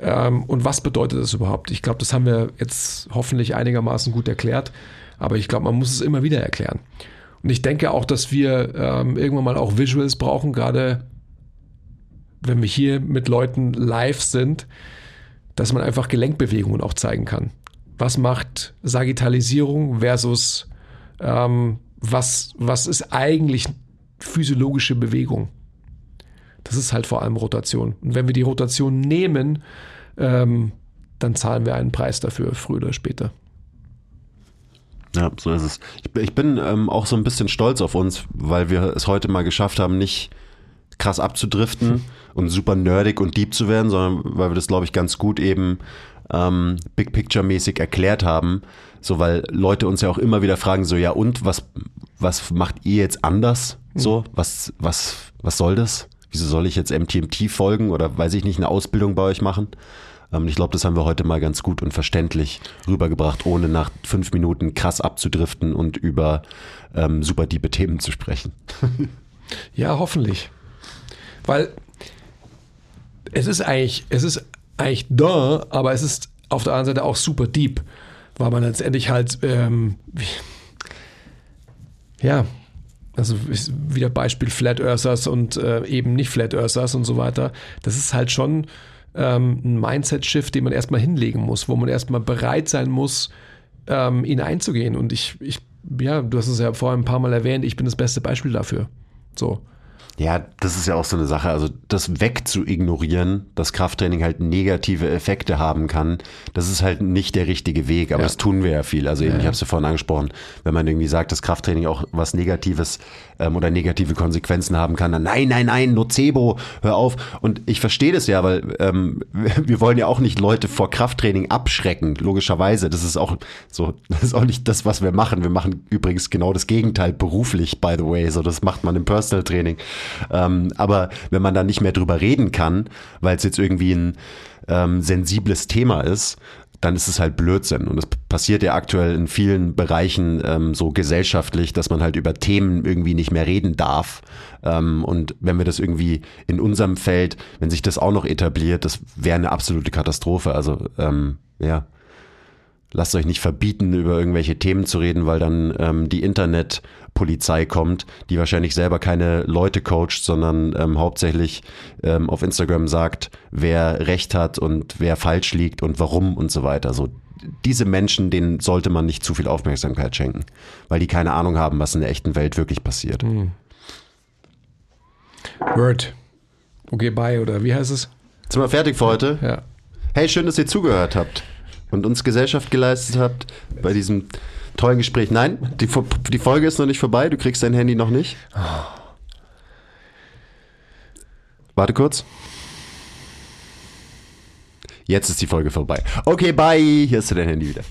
Ähm, und was bedeutet das überhaupt? Ich glaube, das haben wir jetzt hoffentlich einigermaßen gut erklärt, aber ich glaube, man muss es immer wieder erklären. Und ich denke auch, dass wir ähm, irgendwann mal auch Visuals brauchen, gerade wenn wir hier mit Leuten live sind, dass man einfach Gelenkbewegungen auch zeigen kann. Was macht Sagittalisierung versus ähm, was, was ist eigentlich physiologische Bewegung? Das ist halt vor allem Rotation. Und wenn wir die Rotation nehmen, ähm, dann zahlen wir einen Preis dafür, früher oder später. Ja, so ist es. Ich, ich bin ähm, auch so ein bisschen stolz auf uns, weil wir es heute mal geschafft haben, nicht krass abzudriften hm. und super nerdig und deep zu werden, sondern weil wir das, glaube ich, ganz gut eben ähm, Big Picture-mäßig erklärt haben. So, weil Leute uns ja auch immer wieder fragen, so, ja, und was, was macht ihr jetzt anders? So, hm. was, was, was soll das? Wieso soll ich jetzt MTMT folgen oder weiß ich nicht, eine Ausbildung bei euch machen? Ähm, ich glaube, das haben wir heute mal ganz gut und verständlich rübergebracht, ohne nach fünf Minuten krass abzudriften und über ähm, super diebe Themen zu sprechen. *laughs* ja, hoffentlich. Weil es ist eigentlich, es ist eigentlich da, aber es ist auf der anderen Seite auch super deep, weil man letztendlich halt, ähm, ja, also wieder Beispiel Flat Earthers und äh, eben nicht Flat Earthers und so weiter. Das ist halt schon ähm, ein Mindset-Shift, den man erstmal hinlegen muss, wo man erstmal bereit sein muss, ähm, ihn einzugehen. Und ich, ich, ja, du hast es ja vorhin ein paar Mal erwähnt, ich bin das beste Beispiel dafür. So. Ja, das ist ja auch so eine Sache. Also das wegzuignorieren, dass Krafttraining halt negative Effekte haben kann, das ist halt nicht der richtige Weg. Aber ja. das tun wir ja viel. Also eben, ja, ich habe es ja vorhin angesprochen, wenn man irgendwie sagt, dass Krafttraining auch was Negatives ähm, oder negative Konsequenzen haben kann, dann nein, nein, nein, Nocebo, hör auf. Und ich verstehe das ja, weil ähm, *laughs* wir wollen ja auch nicht Leute vor Krafttraining abschrecken, logischerweise. Das ist auch so, *laughs* das ist auch nicht das, was wir machen. Wir machen übrigens genau das Gegenteil beruflich, by the way. So, das macht man im Personal Training. Ähm, aber wenn man da nicht mehr drüber reden kann, weil es jetzt irgendwie ein ähm, sensibles Thema ist, dann ist es halt Blödsinn. Und es passiert ja aktuell in vielen Bereichen ähm, so gesellschaftlich, dass man halt über Themen irgendwie nicht mehr reden darf. Ähm, und wenn wir das irgendwie in unserem Feld, wenn sich das auch noch etabliert, das wäre eine absolute Katastrophe. Also ähm, ja lasst euch nicht verbieten, über irgendwelche Themen zu reden, weil dann ähm, die Internetpolizei kommt, die wahrscheinlich selber keine Leute coacht, sondern ähm, hauptsächlich ähm, auf Instagram sagt, wer recht hat und wer falsch liegt und warum und so weiter. So diese Menschen, denen sollte man nicht zu viel Aufmerksamkeit schenken, weil die keine Ahnung haben, was in der echten Welt wirklich passiert. Mhm. Word. Okay, bye, oder wie heißt es? Sind wir fertig für heute? Ja. Hey, schön, dass ihr zugehört habt und uns Gesellschaft geleistet habt bei diesem tollen Gespräch. Nein, die, die Folge ist noch nicht vorbei, du kriegst dein Handy noch nicht. Warte kurz. Jetzt ist die Folge vorbei. Okay, bye. Hier ist dein Handy wieder.